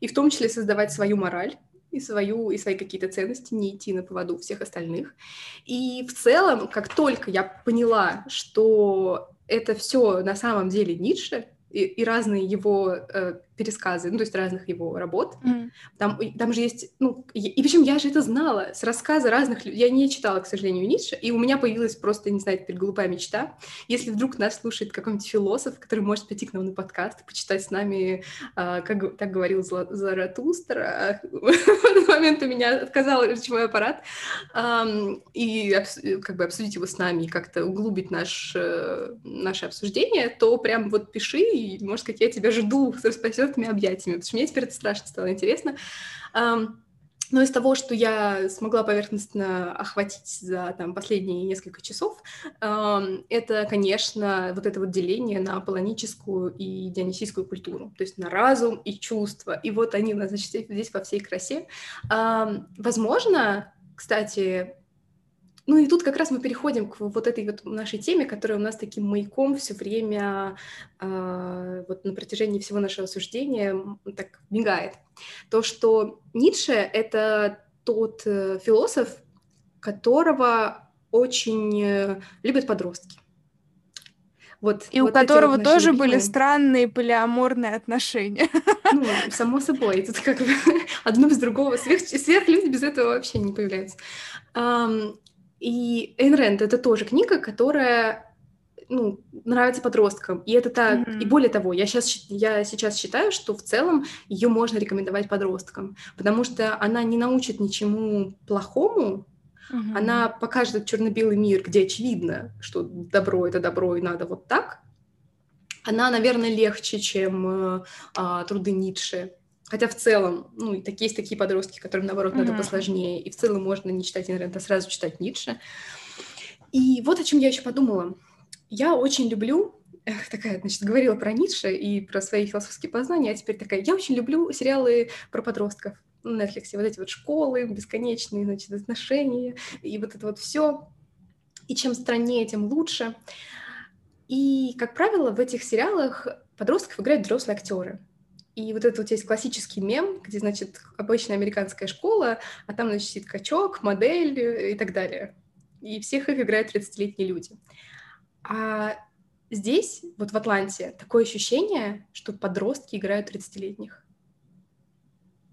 S2: и в том числе создавать свою мораль и, свою, и свои какие-то ценности, не идти на поводу всех остальных. И в целом, как только я поняла, что это все на самом деле Ницше, и, и разные его э, пересказы, ну, то есть разных его работ. Mm. Там, там же есть, ну, и, и причем я же это знала с рассказа разных людей. Я не читала, к сожалению, Ницше, и у меня появилась просто, не знаю, теперь глупая мечта. Если вдруг нас слушает какой-нибудь философ, который может прийти к нам на подкаст почитать с нами, э, как так говорил Заратустра, в этот момент у меня отказал речевой аппарат, и как бы обсудить его с нами и как-то углубить наш, э, наше обсуждение, то прям вот пиши, и, может сказать, я тебя жду с распростертыми объятиями, потому что мне теперь это страшно стало интересно. Но из того, что я смогла поверхностно охватить за там, последние несколько часов, это, конечно, вот это вот деление на полоническую и дионисийскую культуру, то есть на разум и чувства. И вот они у нас, значит, здесь во всей красе. Возможно, кстати, ну и тут как раз мы переходим к вот этой вот нашей теме, которая у нас таким маяком все время э, вот на протяжении всего нашего суждения так мигает. То, что Ницше — это тот э, философ, которого очень э, любят подростки.
S1: Вот, и вот у которого вот тоже были странные полиаморные отношения.
S2: Ну, само собой, тут как бы одно без другого. Сверх, сверхлюди без этого вообще не появляются. И Эйн Рэнд — это тоже книга, которая ну, нравится подросткам. И это так. Mm-hmm. И более того, я сейчас, я сейчас считаю, что в целом ее можно рекомендовать подросткам, потому что она не научит ничему плохому, mm-hmm. она покажет этот черно-белый мир, где очевидно, что добро это добро и надо вот так. Она, наверное, легче, чем э, э, труды Ницше. Хотя в целом, ну, есть такие подростки, которым, наоборот, надо mm-hmm. посложнее. И в целом можно не читать Инрента, а сразу читать Ницше. И вот о чем я еще подумала. Я очень люблю, эх, такая, значит, говорила про Ницше и про свои философские познания, а теперь такая, я очень люблю сериалы про подростков на Netflix, вот эти вот школы, бесконечные, значит, отношения, и вот это вот все. И чем страннее, тем лучше. И, как правило, в этих сериалах подростков играют взрослые актеры. И вот это вот есть классический мем, где, значит, обычная американская школа, а там, значит, сидит качок, модель э, и так далее. И всех их играют 30-летние люди. А здесь, вот в Атланте, такое ощущение, что подростки играют 30-летних.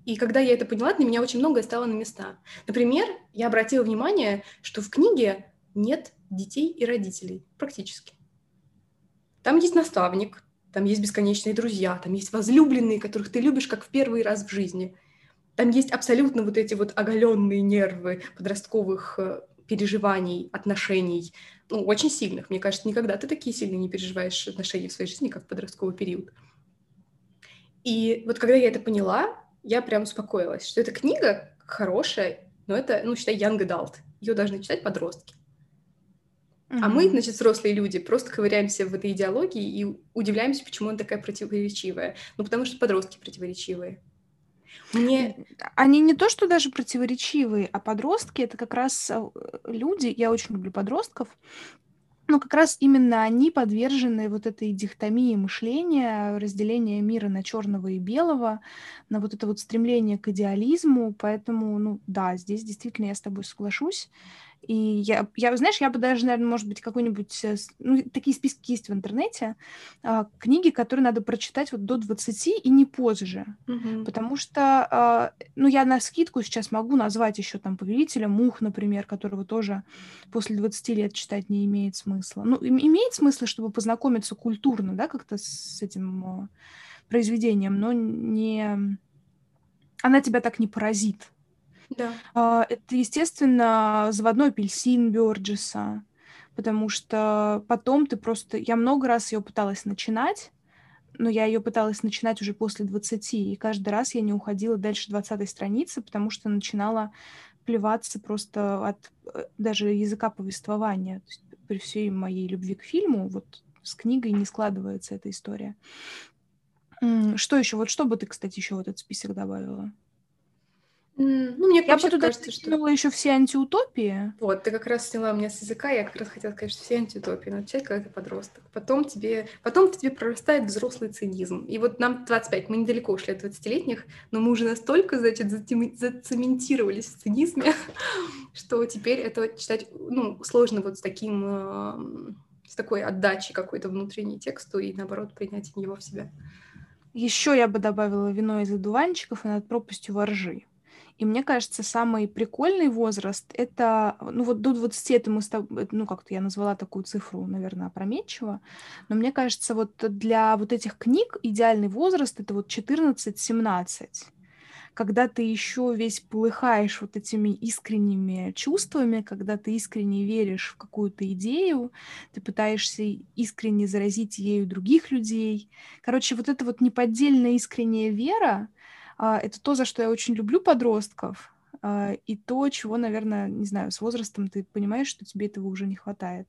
S2: И когда я это поняла, для меня очень многое стало на места. Например, я обратила внимание, что в книге нет детей и родителей практически. Там есть наставник, там есть бесконечные друзья, там есть возлюбленные, которых ты любишь как в первый раз в жизни. Там есть абсолютно вот эти вот оголенные нервы подростковых э, переживаний, отношений, ну, очень сильных. Мне кажется, никогда ты такие сильные не переживаешь отношения в своей жизни, как в подростковый период. И вот когда я это поняла, я прям успокоилась, что эта книга хорошая, но это, ну, считай, young adult. Ее должны читать подростки. А мы, значит, взрослые люди, просто ковыряемся в этой идеологии и удивляемся, почему она такая противоречивая. Ну, потому что подростки противоречивые.
S1: Мне... Они не то, что даже противоречивые, а подростки — это как раз э, люди, я очень люблю подростков, но как раз именно они подвержены вот этой дихотомии мышления, разделения мира на черного и белого, на вот это вот стремление к идеализму. Поэтому, ну да, здесь действительно я с тобой соглашусь. И я, я, знаешь, я бы даже, наверное, может быть, какой-нибудь... Э, ну, такие списки есть в интернете. А, книги, которые надо прочитать вот до 20 и не позже. Mm-hmm. Потому что, а, ну, я на скидку сейчас могу назвать еще там «Повелителя мух», например, которого тоже после 20 лет читать не имеет смысла. Ну, имеет смысл, чтобы познакомиться культурно, да, как-то с этим произведением, но не... Она тебя так не поразит.
S2: Да.
S1: А, это, естественно, заводной апельсин Бёрджеса, потому что потом ты просто... Я много раз ее пыталась начинать, но я ее пыталась начинать уже после 20, и каждый раз я не уходила дальше 20 страницы, потому что начинала плеваться просто от э, даже языка повествования. То есть при всей моей любви к фильму, вот с книгой не складывается эта история. Что еще? Вот что бы ты, кстати, еще в этот список добавила?
S2: Ну, мне
S1: Я бы туда кажется, что... еще все антиутопии.
S2: Вот, ты как раз сняла меня с языка, я как раз хотела сказать, что все антиутопии. Начать, когда ты подросток. Потом тебе, потом тебе прорастает взрослый цинизм. И вот нам 25, мы недалеко ушли от 20-летних, но мы уже настолько, значит, зацементировались в цинизме, что теперь это читать, ну, сложно вот с таким, эм, с такой отдачей какой-то внутренней тексту и, наоборот, принятием его в себя.
S1: Еще я бы добавила вино из одуванчиков и над пропастью воржи. И мне кажется, самый прикольный возраст — это, ну вот до 20 это мы ну как-то я назвала такую цифру, наверное, опрометчиво, но мне кажется, вот для вот этих книг идеальный возраст — это вот 14-17 когда ты еще весь полыхаешь вот этими искренними чувствами, когда ты искренне веришь в какую-то идею, ты пытаешься искренне заразить ею других людей. Короче, вот эта вот неподдельная искренняя вера, это то, за что я очень люблю подростков, а, и то, чего, наверное, не знаю, с возрастом ты понимаешь, что тебе этого уже не хватает.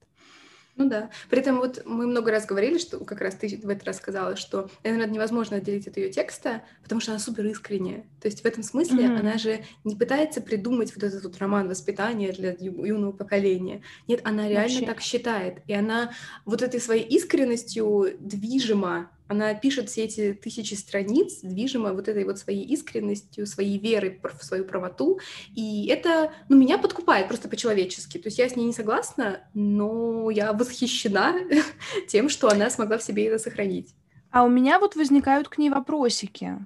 S2: Ну да. При этом вот мы много раз говорили, что как раз ты в этот раз сказала, что, наверное, невозможно отделить от ее текста, потому что она супер искренняя. То есть в этом смысле mm-hmm. она же не пытается придумать вот этот вот роман воспитания для ю- юного поколения. Нет, она реально Вообще. так считает. И она вот этой своей искренностью движима она пишет все эти тысячи страниц, движима вот этой вот своей искренностью, своей верой в свою правоту. И это, ну, меня подкупает просто по-человечески. То есть я с ней не согласна, но я восхищена тем, что она смогла в себе это сохранить.
S1: А у меня вот возникают к ней вопросики.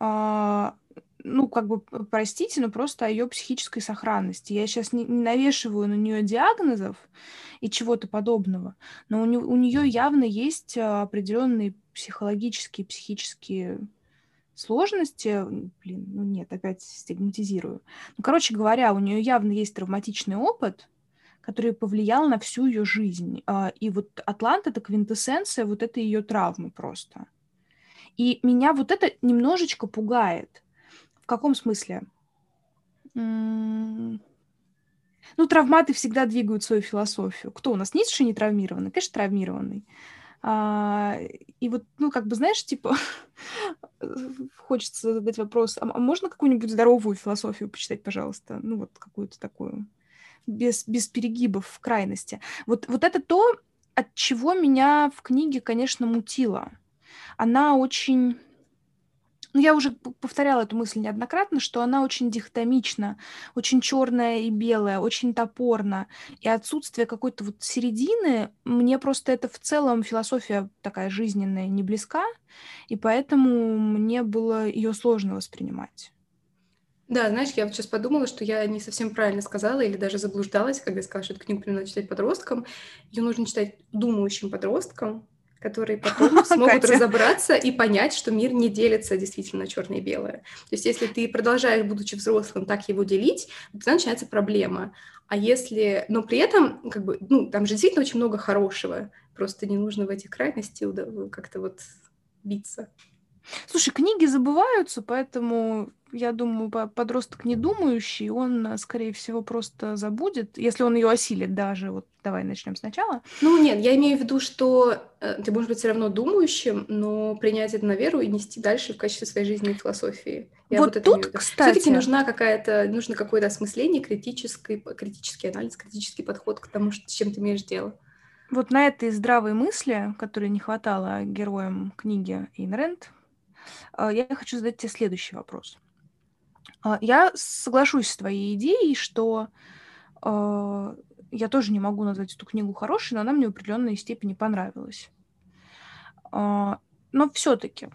S1: А, ну, как бы, простите, но просто о ее психической сохранности. Я сейчас не, не навешиваю на нее диагнозов и чего-то подобного, но у, не, у нее явно есть а, определенные психологические, психические сложности. Блин, ну нет, опять стигматизирую. Ну, короче говоря, у нее явно есть травматичный опыт, который повлиял на всю ее жизнь. А, и вот Атлант — это квинтэссенция вот этой ее травмы просто. И меня вот это немножечко пугает. В каком смысле? Ну, травматы всегда двигают свою философию. Кто у нас? Ницше не травмированный? Конечно, травмированный. А, и вот, ну, как бы, знаешь, типа, хочется задать вопрос, а, а можно какую-нибудь здоровую философию почитать, пожалуйста? Ну, вот какую-то такую, без, без перегибов в крайности. Вот, вот это то, от чего меня в книге, конечно, мутило. Она очень ну, я уже повторяла эту мысль неоднократно, что она очень дихотомична, очень черная и белая, очень топорна. И отсутствие какой-то вот середины, мне просто это в целом философия такая жизненная не близка, и поэтому мне было ее сложно воспринимать.
S2: Да, знаешь, я вот сейчас подумала, что я не совсем правильно сказала или даже заблуждалась, когда сказала, что эту книгу надо читать подросткам. Ее нужно читать думающим подросткам, которые потом смогут разобраться и понять, что мир не делится действительно черное и белое. То есть если ты продолжаешь, будучи взрослым, так его делить, тогда начинается проблема. А если... Но при этом, как бы, ну, там же действительно очень много хорошего. Просто не нужно в этих крайности как-то вот биться.
S1: Слушай, книги забываются, поэтому я думаю, подросток не думающий, он, э, скорее всего, просто забудет, если он ее осилит даже. Вот давай начнем сначала.
S2: Ну нет, я имею в виду, что э, ты можешь быть все равно думающим, но принять это на веру и нести дальше в качестве своей жизненной философии. Я
S1: вот, вот тут, кстати...
S2: Все-таки нужна какая-то, нужно какое-то осмысление, критический, критический анализ, критический подход к тому, с чем ты имеешь дело.
S1: Вот на этой здравой мысли, которой не хватало героям книги Ин Рэнд, э, я хочу задать тебе следующий вопрос. А, я соглашусь с твоей идеей, что э, я тоже не могу назвать эту книгу хорошей, но она мне в определенной степени понравилась. Э, но все-таки,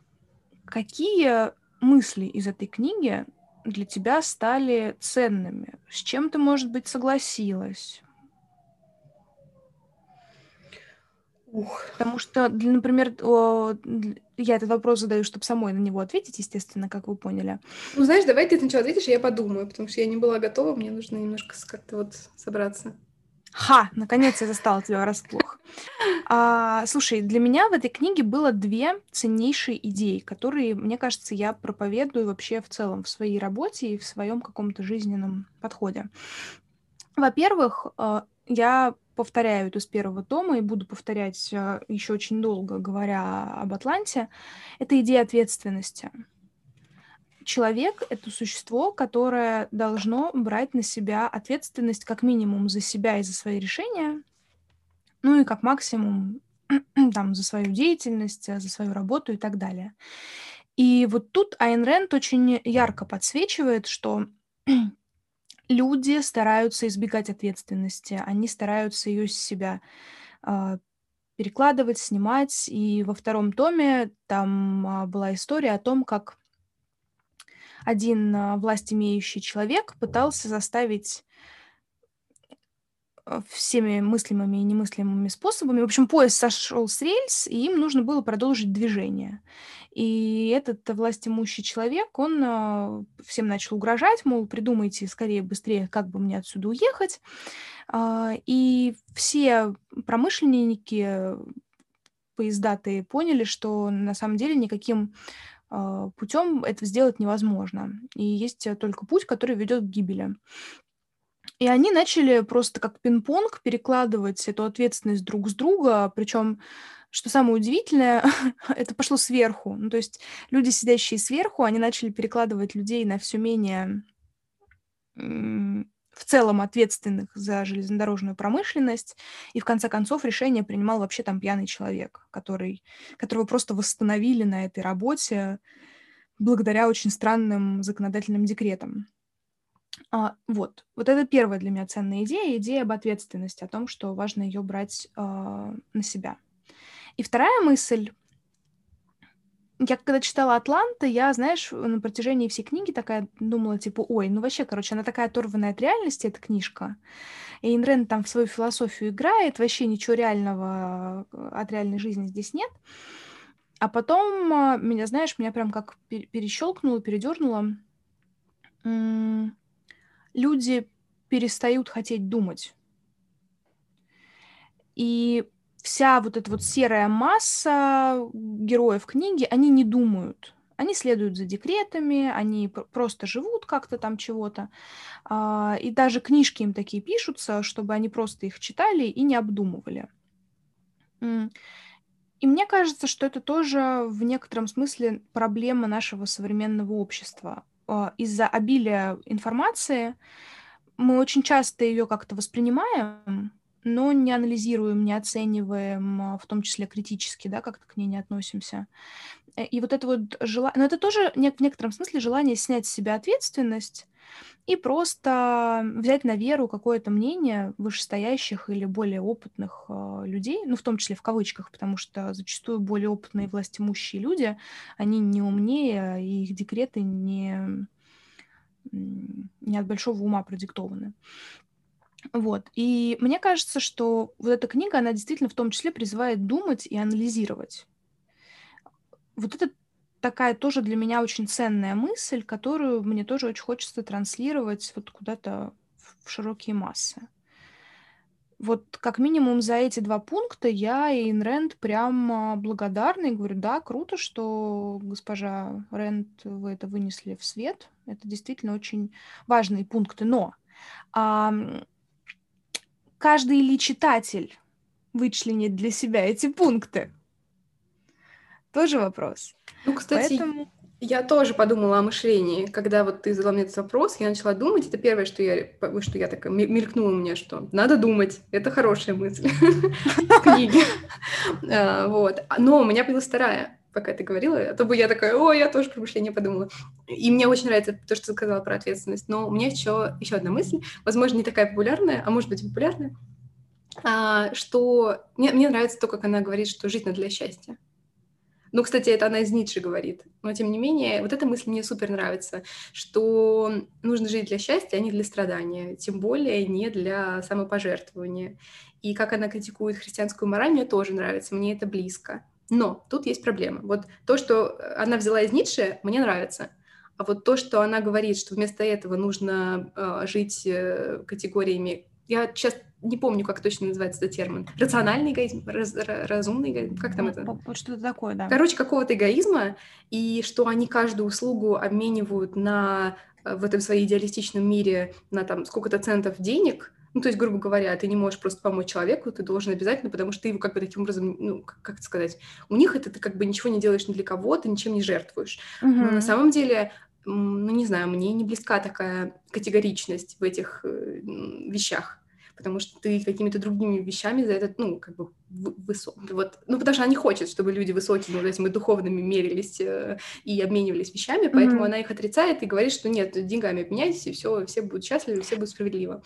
S1: какие мысли из этой книги для тебя стали ценными? С чем ты, может быть, согласилась? Ух. Потому что, например, я этот вопрос задаю, чтобы самой на него ответить, естественно, как вы поняли.
S2: Ну, знаешь, давай ты сначала ответишь, и я подумаю, потому что я не была готова, мне нужно немножко как-то вот собраться.
S1: Ха, наконец я застала тебя врасплох. А, слушай, для меня в этой книге было две ценнейшие идеи, которые, мне кажется, я проповедую вообще в целом в своей работе и в своем каком-то жизненном подходе. Во-первых, а, я повторяю это с первого тома и буду повторять а, еще очень долго, говоря об Атланте, это идея ответственности. человек — это существо, которое должно брать на себя ответственность как минимум за себя и за свои решения, ну и как максимум там, за свою деятельность, за свою работу и так далее. И вот тут Айн Рэнд очень ярко подсвечивает, что люди стараются избегать ответственности, они стараются ее с себя э, перекладывать, снимать. И во втором томе там э, была история о том, как один э, власть имеющий человек пытался заставить всеми мыслимыми и немыслимыми способами. В общем, поезд сошел с рельс, и им нужно было продолжить движение. И этот властимущий человек, он э, всем начал угрожать, мол, придумайте скорее, быстрее, как бы мне отсюда уехать. Э, и все промышленники, поездатые, поняли, что на самом деле никаким э, путем это сделать невозможно. И есть только путь, который ведет к гибели. И они начали просто как пинг-понг перекладывать эту ответственность друг с друга, причем что самое удивительное, это пошло сверху. Ну, то есть люди, сидящие сверху, они начали перекладывать людей на все менее в целом ответственных за железнодорожную промышленность, и в конце концов решение принимал вообще там пьяный человек, который, которого просто восстановили на этой работе благодаря очень странным законодательным декретам. А, вот. Вот это первая для меня ценная идея, идея об ответственности, о том, что важно ее брать а, на себя. И вторая мысль. Я когда читала «Атланта», я, знаешь, на протяжении всей книги такая думала, типа, ой, ну вообще, короче, она такая оторванная от реальности, эта книжка. И Инрен там в свою философию играет, вообще ничего реального э, от реальной жизни здесь нет. А потом а, меня, знаешь, меня прям как перещелкнуло, передернуло люди перестают хотеть думать. И вся вот эта вот серая масса героев книги, они не думают. Они следуют за декретами, они просто живут как-то там чего-то. А, и даже книжки им такие пишутся, чтобы они просто их читали и не обдумывали. И мне кажется, что это тоже в некотором смысле проблема нашего современного общества. А, из-за обилия информации мы очень часто ее как-то воспринимаем, но не анализируем, не оцениваем, а, в том числе критически, да, как-то к ней не относимся. Э, и вот это вот желание, но это тоже в некотором смысле желание снять с себя ответственность и просто взять на веру какое-то мнение вышестоящих или более опытных э, людей, ну, в том числе в кавычках, потому что зачастую более опытные властимущие люди, они не умнее, и их декреты не, не от большого ума продиктованы. Вот. И мне кажется, что вот эта книга, она действительно в том числе призывает думать и анализировать. Вот это такая тоже для меня очень ценная мысль, которую мне тоже очень хочется транслировать вот куда-то в широкие массы. Вот как минимум за эти два пункта я и Рэнд прям благодарна и говорю, да, круто, что госпожа Рэнд вы это вынесли в свет. Это действительно очень важные пункты. Но а, каждый ли читатель вычленит для себя эти пункты? Тоже вопрос.
S2: Ну, кстати, Поэтому... я тоже подумала о мышлении. Когда вот ты задала мне этот вопрос, я начала думать. Это первое, что я, что я такая мелькнула мне, что надо думать. Это хорошая мысль в книге. А, вот. Но у меня появилась вторая пока ты говорила, а то бы я такая, о, я тоже про мышление подумала. И мне очень нравится то, что ты сказала про ответственность. Но у меня еще, еще одна мысль, возможно, не такая популярная, а может быть популярная, а, что мне, мне нравится то, как она говорит, что жизнь для счастья. Ну, кстати, это она из Ницше говорит. Но, тем не менее, вот эта мысль мне супер нравится, что нужно жить для счастья, а не для страдания, тем более не для самопожертвования. И как она критикует христианскую мораль, мне тоже нравится, мне это близко. Но тут есть проблема. Вот то, что она взяла из Ницше, мне нравится. А вот то, что она говорит, что вместо этого нужно э, жить э, категориями... Я сейчас не помню, как точно называется этот термин. Рациональный эгоизм, раз, разумный эгоизм, как там ну, это?
S1: Вот что-то такое, да.
S2: Короче, какого-то эгоизма, и что они каждую услугу обменивают на э, в этом своем идеалистичном мире на там сколько-то центов денег, ну, то есть, грубо говоря, ты не можешь просто помочь человеку, ты должен обязательно, потому что ты его как бы таким образом, ну, как, как сказать, у них это ты как бы ничего не делаешь ни для кого, ты ничем не жертвуешь. Mm-hmm. Но на самом деле ну, не знаю, мне не близка такая категоричность в этих э, вещах потому что ты какими-то другими вещами за это, ну, как бы высок, вот, ну, потому что она не хочет, чтобы люди высокими вот этими духовными мерились э, и обменивались вещами, поэтому mm-hmm. она их отрицает и говорит, что нет, деньгами обменяйтесь, и все, все будут счастливы, все будет справедливо.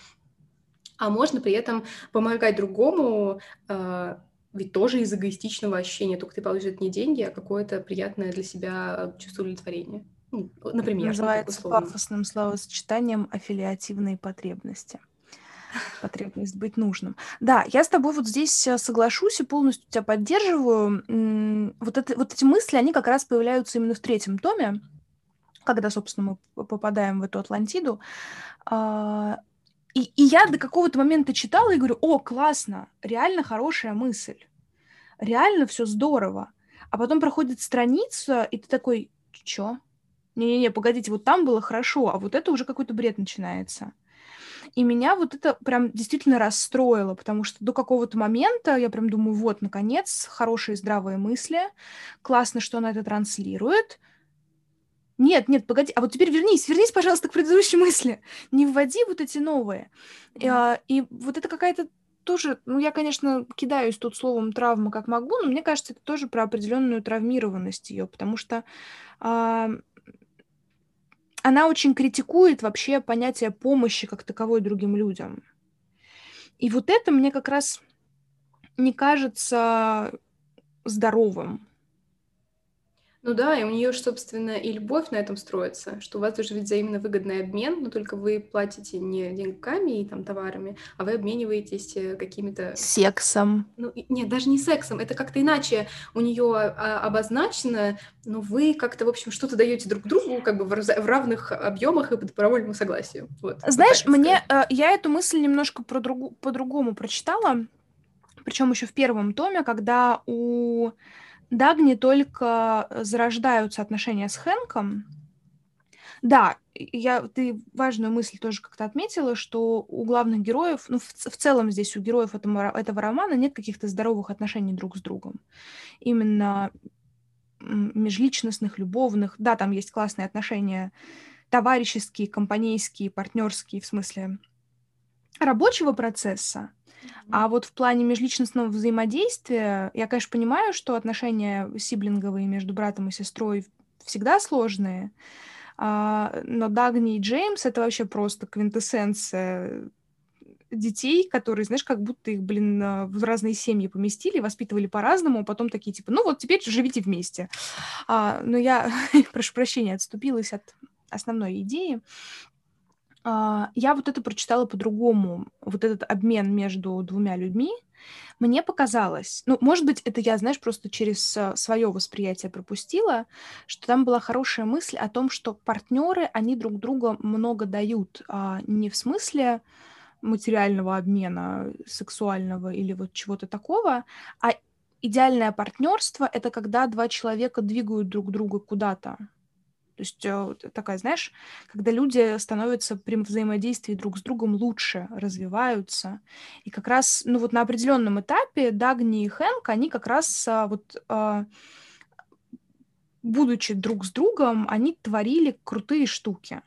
S2: А можно при этом помогать другому, э, ведь тоже из эгоистичного ощущения, только ты получишь не деньги, а какое-то приятное для себя чувство удовлетворения. Ну, например.
S1: Называется пафосным словосочетанием аффилиативные потребности потребность быть нужным. Да, я с тобой вот здесь э, соглашусь и полностью тебя поддерживаю. Вот, это, вот эти мысли, они как раз появляются именно в третьем томе, когда, собственно, мы попадаем в эту Атлантиду. А, и, и я до какого-то момента читала и говорю, о, классно, реально хорошая мысль, реально все здорово. А потом проходит страница, и ты такой, чё? Не-не-не, погодите, вот там было хорошо, а вот это уже какой-то бред начинается. И меня вот это прям действительно расстроило, потому что до какого-то момента я прям думаю, вот, наконец, хорошие здравые мысли, классно, что она это транслирует. Нет, нет, погоди, а вот теперь вернись, вернись, пожалуйста, к предыдущей мысли. Не вводи вот эти новые. Mm-hmm. И, и вот это какая-то тоже, ну, я, конечно, кидаюсь тут словом травма как могу, но мне кажется, это тоже про определенную травмированность ее, потому что а, она очень критикует вообще понятие помощи как таковой другим людям. И вот это мне как раз не кажется здоровым.
S2: Ну да, и у нее, собственно, и любовь на этом строится, что у вас даже ведь взаимно выгодный обмен, но только вы платите не деньгами и там товарами, а вы обмениваетесь э, какими-то...
S1: Сексом.
S2: Ну, нет, даже не сексом, это как-то иначе у нее а, обозначено, но вы как-то, в общем, что-то даете друг другу как бы в, в равных объемах и по добровольному согласию. Вот,
S1: Знаешь, вот мне, э, я эту мысль немножко про другу, по-другому прочитала, причем еще в первом томе, когда у Дагни только э, зарождаются отношения с Хэнком. Да, я, ты важную мысль тоже как-то отметила, что у главных героев, ну, в, в целом здесь у героев этого, этого романа нет каких-то здоровых отношений друг с другом. Именно межличностных, любовных. Да, там есть классные отношения товарищеские, компанейские, партнерские, в смысле рабочего процесса, а вот в плане межличностного взаимодействия, я, конечно, понимаю, что отношения сиблинговые между братом и сестрой всегда сложные, а, но Дагни и Джеймс — это вообще просто квинтэссенция детей, которые, знаешь, как будто их, блин, в разные семьи поместили, воспитывали по-разному, а потом такие, типа, ну вот теперь живите вместе. А, но я, прошу прощения, отступилась от основной идеи. А, я вот это прочитала по-другому, вот этот обмен между двумя людьми. Мне показалось, ну, может быть, это я, знаешь, просто через а, свое восприятие пропустила, что там была хорошая мысль о том, что партнеры, они друг другу много дают, а не в смысле материального обмена, сексуального или вот чего-то такого, а идеальное партнерство это когда два человека двигают друг друга куда-то. То есть э, такая, знаешь, когда люди становятся при взаимодействии друг с другом лучше, развиваются. И как раз, ну вот на определенном этапе Дагни и Хэнк, они как раз а, вот а, будучи друг с другом, они творили крутые штуки.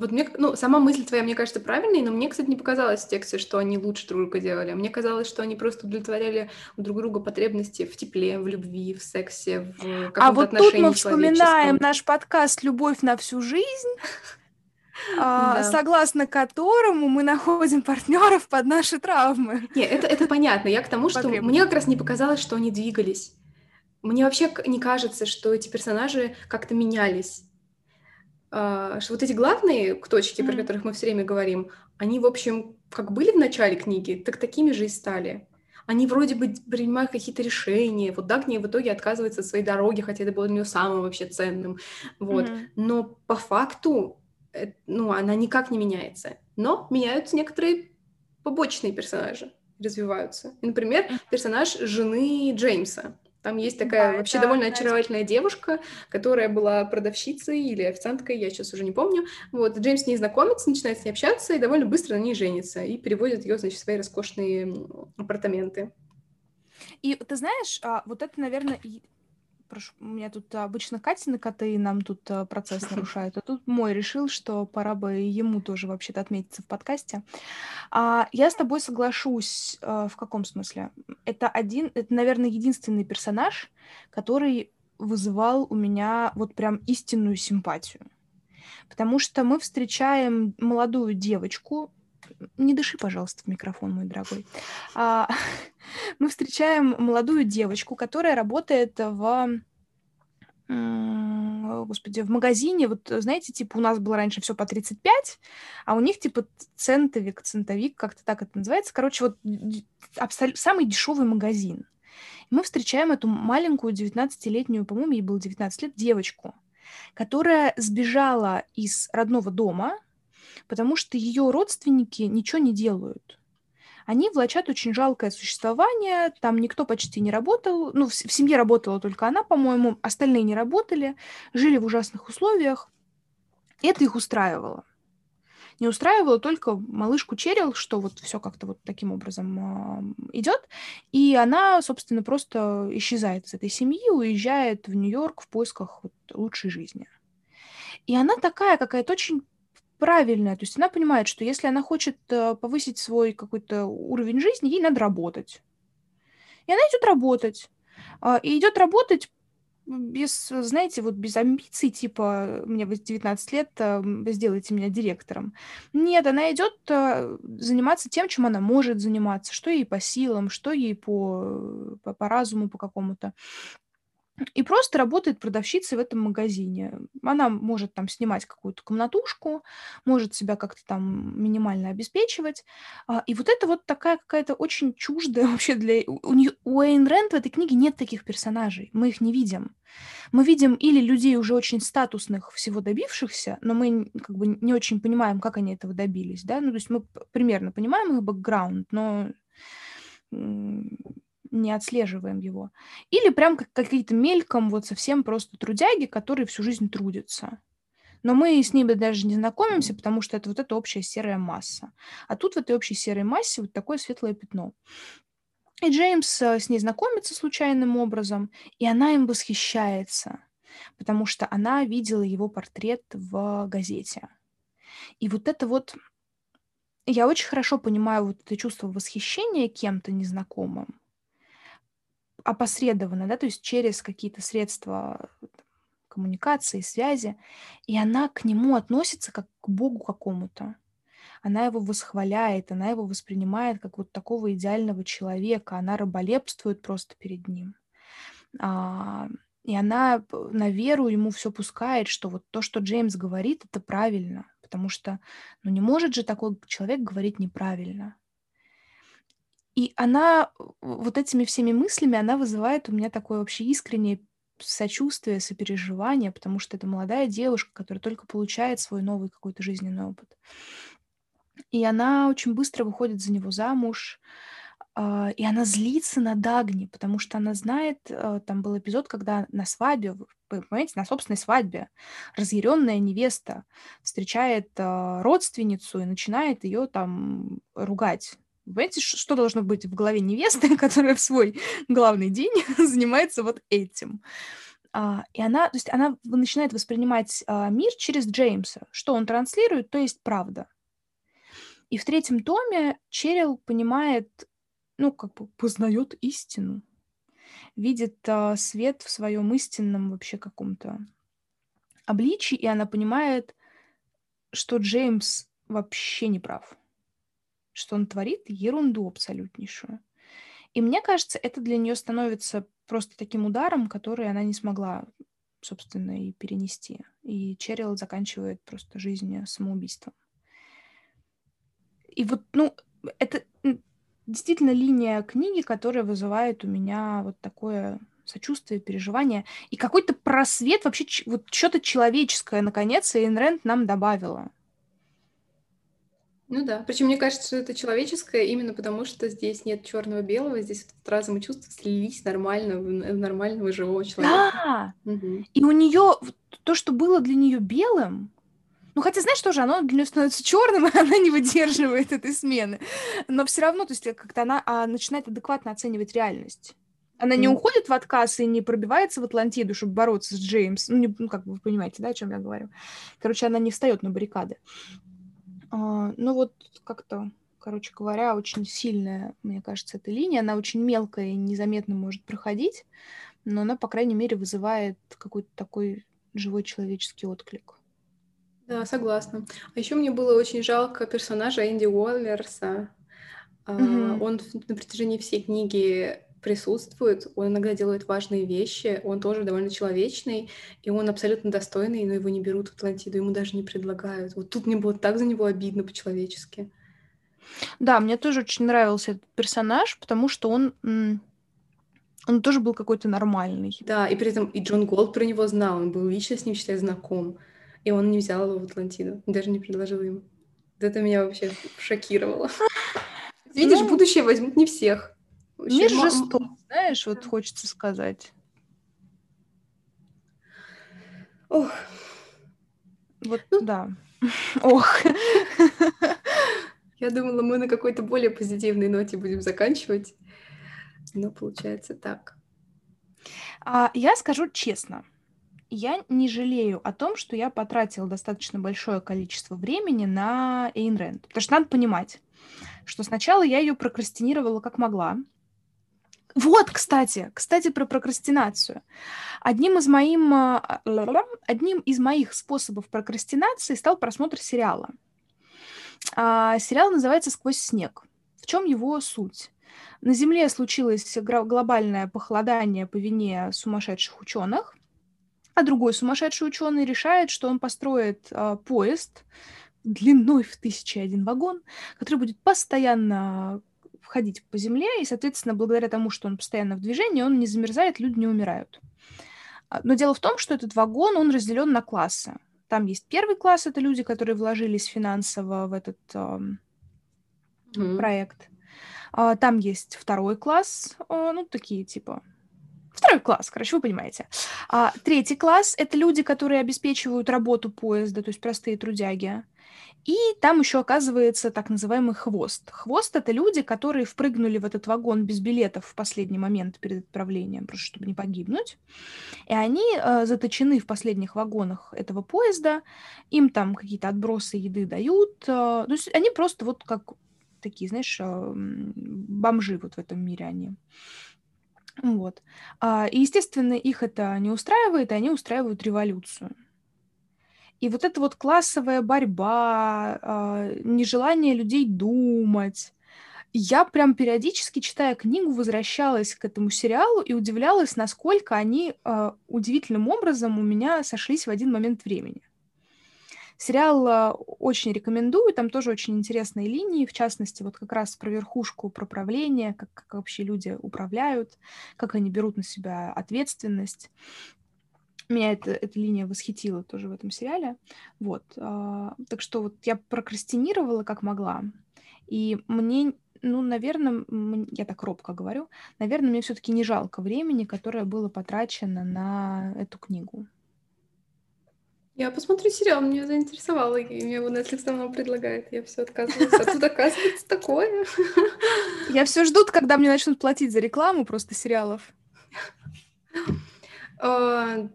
S2: Вот мне, ну, сама мысль твоя, мне кажется, правильной, но мне, кстати, не показалось в тексте, что они лучше друг друга делали. Мне казалось, что они просто удовлетворяли друг друга потребности в тепле, в любви, в сексе, в каком-то
S1: А вот тут мы вспоминаем наш подкаст «Любовь на всю жизнь», а, согласно которому мы находим партнеров под наши травмы.
S2: Не, это, это понятно. Я к тому, что мне как раз не показалось, что они двигались. Мне вообще не кажется, что эти персонажи как-то менялись а, что вот эти главные точки, mm-hmm. про которых мы все время говорим, они, в общем, как были в начале книги, так такими же и стали. Они вроде бы принимают какие-то решения. Вот Дагни в итоге отказывается от своей дороги, хотя это было для нее самым вообще ценным. Вот. Mm-hmm. Но по факту, э, ну, она никак не меняется. Но меняются некоторые побочные персонажи, развиваются. Например, персонаж жены Джеймса. Там есть такая да, вообще это, довольно очаровательная девушка, которая была продавщицей или официанткой, я сейчас уже не помню. Вот, Джеймс с ней знакомится, начинает с ней общаться и довольно быстро на ней женится и переводит ее, значит, в свои роскошные апартаменты.
S1: И ты знаешь, а, вот это, наверное, прошу, у меня тут обычно Катя на коты нам тут э, процесс нарушают, а тут мой решил, что пора бы ему тоже вообще-то отметиться в подкасте. А, я с тобой соглашусь а, в каком смысле? Это один, это, наверное, единственный персонаж, который вызывал у меня вот прям истинную симпатию. Потому что мы встречаем молодую девочку, не дыши, пожалуйста, в микрофон, мой дорогой. А, мы встречаем молодую девочку, которая работает в господи, в магазине, вот знаете, типа у нас было раньше все по 35, а у них типа центовик, центовик, как-то так это называется. Короче, вот абсол- самый дешевый магазин. мы встречаем эту маленькую 19-летнюю, по-моему, ей было 19 лет, девочку, которая сбежала из родного дома, потому что ее родственники ничего не делают. Они влачат очень жалкое существование, там никто почти не работал, ну, в, семье работала только она, по-моему, остальные не работали, жили в ужасных условиях. Это их устраивало. Не устраивало только малышку Черил, что вот все как-то вот таким образом э, идет, и она, собственно, просто исчезает из этой семьи, уезжает в Нью-Йорк в поисках вот лучшей жизни. И она такая какая-то очень правильная. То есть она понимает, что если она хочет э, повысить свой какой-то уровень жизни, ей надо работать. И она идет работать. А, и идет работать без, знаете, вот без амбиций, типа, мне 19 лет, э, сделайте меня директором. Нет, она идет э, заниматься тем, чем она может заниматься, что ей по силам, что ей по, по, по разуму, по какому-то и просто работает продавщицей в этом магазине. Она может там снимать какую-то комнатушку, может себя как-то там минимально обеспечивать. А, и вот это вот такая какая-то очень чуждая вообще для... У, нее, у Эйн Рэнд в этой книге нет таких персонажей, мы их не видим. Мы видим или людей уже очень статусных, всего добившихся, но мы как бы не очень понимаем, как они этого добились, да, ну то есть мы примерно понимаем их бэкграунд, но не отслеживаем его. Или прям как какие-то мельком вот совсем просто трудяги, которые всю жизнь трудятся. Но мы с ними даже не знакомимся, потому что это вот эта общая серая масса. А тут в этой общей серой массе вот такое светлое пятно. И Джеймс э, с ней знакомится случайным образом, и она им восхищается, потому что она видела его портрет в газете. И вот это вот... Я очень хорошо понимаю вот это чувство восхищения кем-то незнакомым, опосредованно, да, то есть через какие-то средства коммуникации, связи, и она к нему относится как к Богу какому-то. Она его восхваляет, она его воспринимает как вот такого идеального человека, она раболепствует просто перед ним. А, и она на веру ему все пускает, что вот то, что Джеймс говорит, это правильно, потому что ну, не может же такой человек говорить неправильно. И она вот этими всеми мыслями, она вызывает у меня такое вообще искреннее сочувствие, сопереживание, потому что это молодая девушка, которая только получает свой новый какой-то жизненный опыт. И она очень быстро выходит за него замуж, а, и она злится на Дагни, потому что она знает, а, там был эпизод, когда на свадьбе, понимаете, на собственной свадьбе разъяренная невеста встречает а, родственницу и начинает ее там ругать Понимаете, что должно быть в голове невесты, которая в свой главный день занимается вот этим? А, и она, то есть она начинает воспринимать а, мир через Джеймса. Что он транслирует, то есть правда. И в третьем томе Черил понимает, ну, как бы познает истину, видит а, свет в своем истинном вообще каком-то обличии, и она понимает, что Джеймс вообще не прав что он творит ерунду абсолютнейшую. И мне кажется, это для нее становится просто таким ударом, который она не смогла, собственно, и перенести. И Черил заканчивает просто жизнь самоубийством. И вот, ну, это действительно линия книги, которая вызывает у меня вот такое сочувствие, переживание и какой-то просвет, вообще вот что-то человеческое, наконец, Эйн Рэнд нам добавила.
S2: Ну да, причем мне кажется, что это человеческое именно потому, что здесь нет черного-белого, здесь вот разум и чувства слились нормально в, нормального живого человека.
S1: Да! Угу. И у нее то, что было для нее белым, ну, хотя, знаешь, тоже оно для нее становится черным, и она не выдерживает этой смены. Но все равно, то есть, как-то она а, начинает адекватно оценивать реальность. Она не уходит в отказ и не пробивается в Атлантиду, чтобы бороться с Джеймс. Ну, не, ну, как вы понимаете, да, о чем я говорю. Короче, она не встает на баррикады. А, ну, вот как-то, короче говоря, очень сильная, мне кажется, эта линия. Она очень мелкая и незаметно может проходить, но она, по крайней мере, вызывает какой-то такой живой человеческий отклик.
S2: Да, согласна. А еще мне было очень жалко персонажа Эдди Уиллерса. Мгм. Он на протяжении всей книги присутствует, он иногда делает важные вещи, он тоже довольно человечный, и он абсолютно достойный, но его не берут в Атлантиду, ему даже не предлагают. Вот тут мне было так за него обидно по-человечески.
S1: Да, мне тоже очень нравился этот персонаж, потому что он, он тоже был какой-то нормальный.
S2: Да, и при этом и Джон Голт про него знал, он был лично с ним, считай, знаком, и он не взял его в Атлантиду, даже не предложил ему. Это меня вообще шокировало. Видишь, ну... будущее возьмут не всех.
S1: Мир жесток, знаешь, вот хочется сказать.
S2: Ох.
S1: Вот, ну, да. Ох.
S2: Я думала, мы на какой-то более позитивной ноте будем заканчивать, но получается так.
S1: А, я скажу честно, я не жалею о том, что я потратила достаточно большое количество времени на Эйн Рэнд. Потому что надо понимать, что сначала я ее прокрастинировала как могла, вот, кстати, кстати, про прокрастинацию. Одним из, моим, а, одним из моих способов прокрастинации стал просмотр сериала. А, сериал называется «Сквозь снег». В чем его суть? На Земле случилось глобальное похолодание по вине сумасшедших ученых, а другой сумасшедший ученый решает, что он построит а, поезд длиной в тысячи один вагон, который будет постоянно ходить по земле, и, соответственно, благодаря тому, что он постоянно в движении, он не замерзает, люди не умирают. А, но дело в том, что этот вагон, он разделен на классы. Там есть первый класс, это люди, которые вложились финансово в этот э, mm. проект. А, там есть второй класс, э, ну, такие типа Второй класс, короче, вы понимаете. А, третий класс — это люди, которые обеспечивают работу поезда, то есть простые трудяги. И там еще оказывается так называемый хвост. Хвост — это люди, которые впрыгнули в этот вагон без билетов в последний момент перед отправлением, просто чтобы не погибнуть. И они э, заточены в последних вагонах этого поезда, им там какие-то отбросы еды дают. Э, то есть они просто вот как такие, знаешь, э, бомжи вот в этом мире они. Вот. А, и, естественно, их это не устраивает, и они устраивают революцию. И вот эта вот классовая борьба, а, нежелание людей думать. Я прям периодически, читая книгу, возвращалась к этому сериалу и удивлялась, насколько они а, удивительным образом у меня сошлись в один момент времени. Сериал а, очень рекомендую, там тоже очень интересные линии, в частности, вот как раз про верхушку, про правление, как, как вообще люди управляют, как они берут на себя ответственность. Меня эта, эта линия восхитила тоже в этом сериале. Вот. А, так что вот я прокрастинировала как могла. И мне, ну, наверное, я так робко говорю, наверное, мне все-таки не жалко времени, которое было потрачено на эту книгу.
S2: Я посмотрю сериал, меня заинтересовало, и мне его Netflix давно предлагает. Я все отказываюсь, а тут оказывается такое.
S1: Я все жду, когда мне начнут платить за рекламу просто сериалов.
S2: А,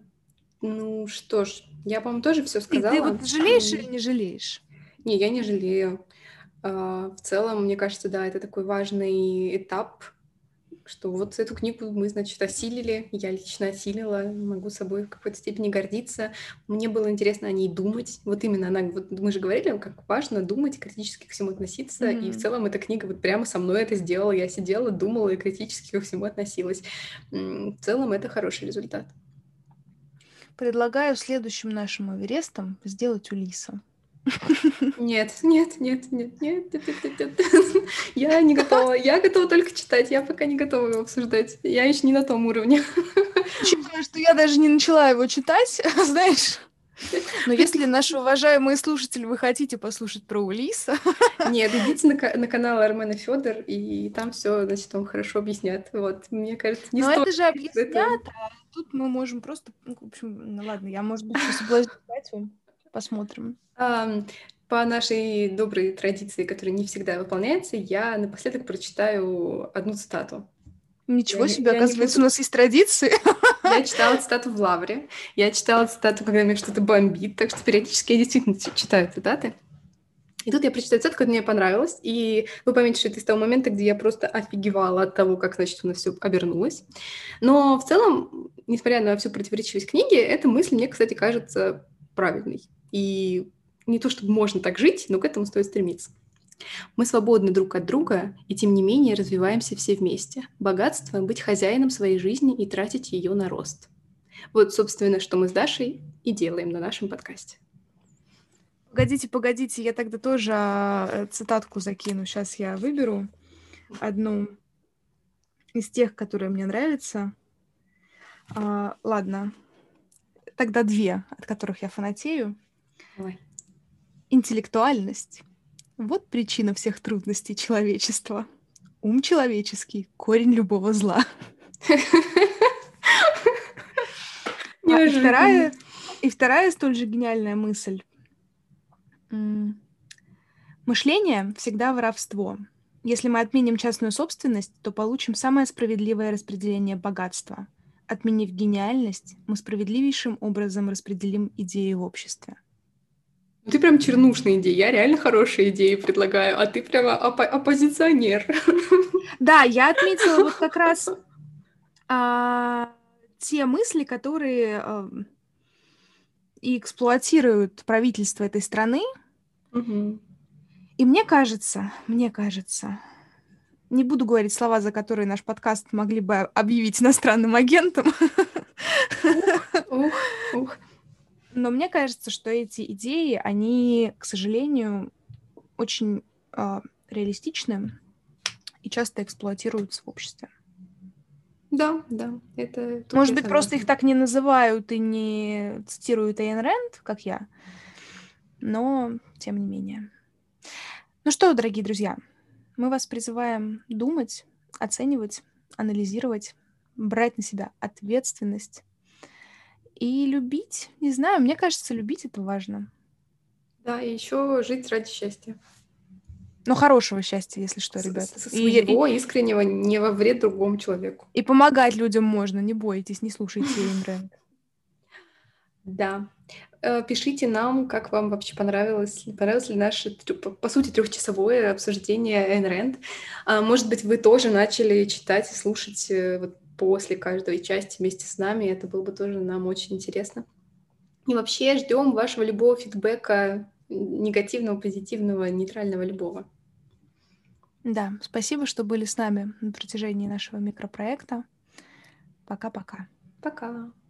S2: ну что ж, я, по-моему, тоже все сказала.
S1: И ты вот жалеешь или не жалеешь?
S2: Не, я не жалею. Uh, в целом, мне кажется, да, это такой важный этап, что вот эту книгу мы, значит, осилили, я лично осилила, могу собой в какой-то степени гордиться. Мне было интересно о ней думать. Вот именно она, вот мы же говорили, как важно думать, критически к всему относиться, mm-hmm. и в целом эта книга вот прямо со мной это сделала. Я сидела, думала и критически ко всему относилась. В целом это хороший результат.
S1: Предлагаю следующим нашим Эверестом сделать Улиса.
S2: Нет, нет, нет, нет, нет, нет, нет, нет. Я не готова. Я готова только читать. Я пока не готова его обсуждать. Я еще не на том уровне.
S1: Учитывая, что я даже не начала его читать, знаешь. Но если наши уважаемые слушатели, вы хотите послушать про Улиса...
S2: Нет, идите на, на канал Армена Федор, и там все, значит, вам хорошо объяснят. Вот, мне кажется,
S1: не Но стоит... это же объяснят, это... тут мы можем просто... Ну, в общем, ну ладно, я, может быть, соблазнять вам. Посмотрим.
S2: Um, по нашей доброй традиции, которая не всегда выполняется, я напоследок прочитаю одну цитату.
S1: Ничего я, себе, я оказывается, у нас есть традиции.
S2: Я читала цитату в Лавре, я читала цитату, когда мне что-то бомбит, так что периодически я действительно читаю цитаты. И тут я прочитаю цитату, которая мне понравилась, и вы поймете, что это из того момента, где я просто офигевала от того, как, значит, у нас все обернулось. Но в целом, несмотря на всю противоречивость книги, эта мысль мне, кстати, кажется правильной. И не то, чтобы можно так жить, но к этому стоит стремиться. Мы свободны друг от друга, и тем не менее развиваемся все вместе. Богатство — быть хозяином своей жизни и тратить ее на рост. Вот, собственно, что мы с Дашей и делаем на нашем подкасте.
S1: Погодите, погодите, я тогда тоже э, цитатку закину. Сейчас я выберу одну из тех, которые мне нравятся. А, ладно, тогда две, от которых я фанатею.
S2: Давай.
S1: Интеллектуальность вот причина всех трудностей человечества. Ум человеческий — корень любого зла. А, и, вторая, и вторая столь же гениальная мысль. Мышление всегда воровство. Если мы отменим частную собственность, то получим самое справедливое распределение богатства. Отменив гениальность, мы справедливейшим образом распределим идеи в обществе.
S2: Ну, ты прям чернушная идея. Я реально хорошие идеи предлагаю, а ты прямо оп- оппозиционер.
S1: Да, я отметила вот как раз а, те мысли, которые а, и эксплуатируют правительство этой страны.
S2: Угу.
S1: И мне кажется, мне кажется, не буду говорить слова, за которые наш подкаст могли бы объявить иностранным агентом.
S2: Ух, ух, ух.
S1: Но мне кажется, что эти идеи, они, к сожалению, очень э, реалистичны и часто эксплуатируются в обществе.
S2: Да, да, это...
S1: Может быть, просто их так не называют и не цитируют Эйн Рэнд, как я, но тем не менее. Ну что, дорогие друзья, мы вас призываем думать, оценивать, анализировать, брать на себя ответственность и любить. Не знаю, мне кажется, любить это важно.
S2: Да, и еще жить ради счастья.
S1: Но хорошего счастья, если что, ребят.
S2: Своего, и, искреннего, не во вред другому человеку.
S1: И помогать людям можно, не бойтесь, не слушайте Эйн
S2: Да. Э, пишите нам, как вам вообще понравилось, понравилось ли наше, по сути, трехчасовое обсуждение Эйн Рэнд. Может быть, вы тоже начали читать и слушать э, вот после каждой части вместе с нами. Это было бы тоже нам очень интересно. И вообще ждем вашего любого фидбэка, негативного, позитивного, нейтрального, любого.
S1: Да, спасибо, что были с нами на протяжении нашего микропроекта. Пока-пока.
S2: Пока. -пока. Пока.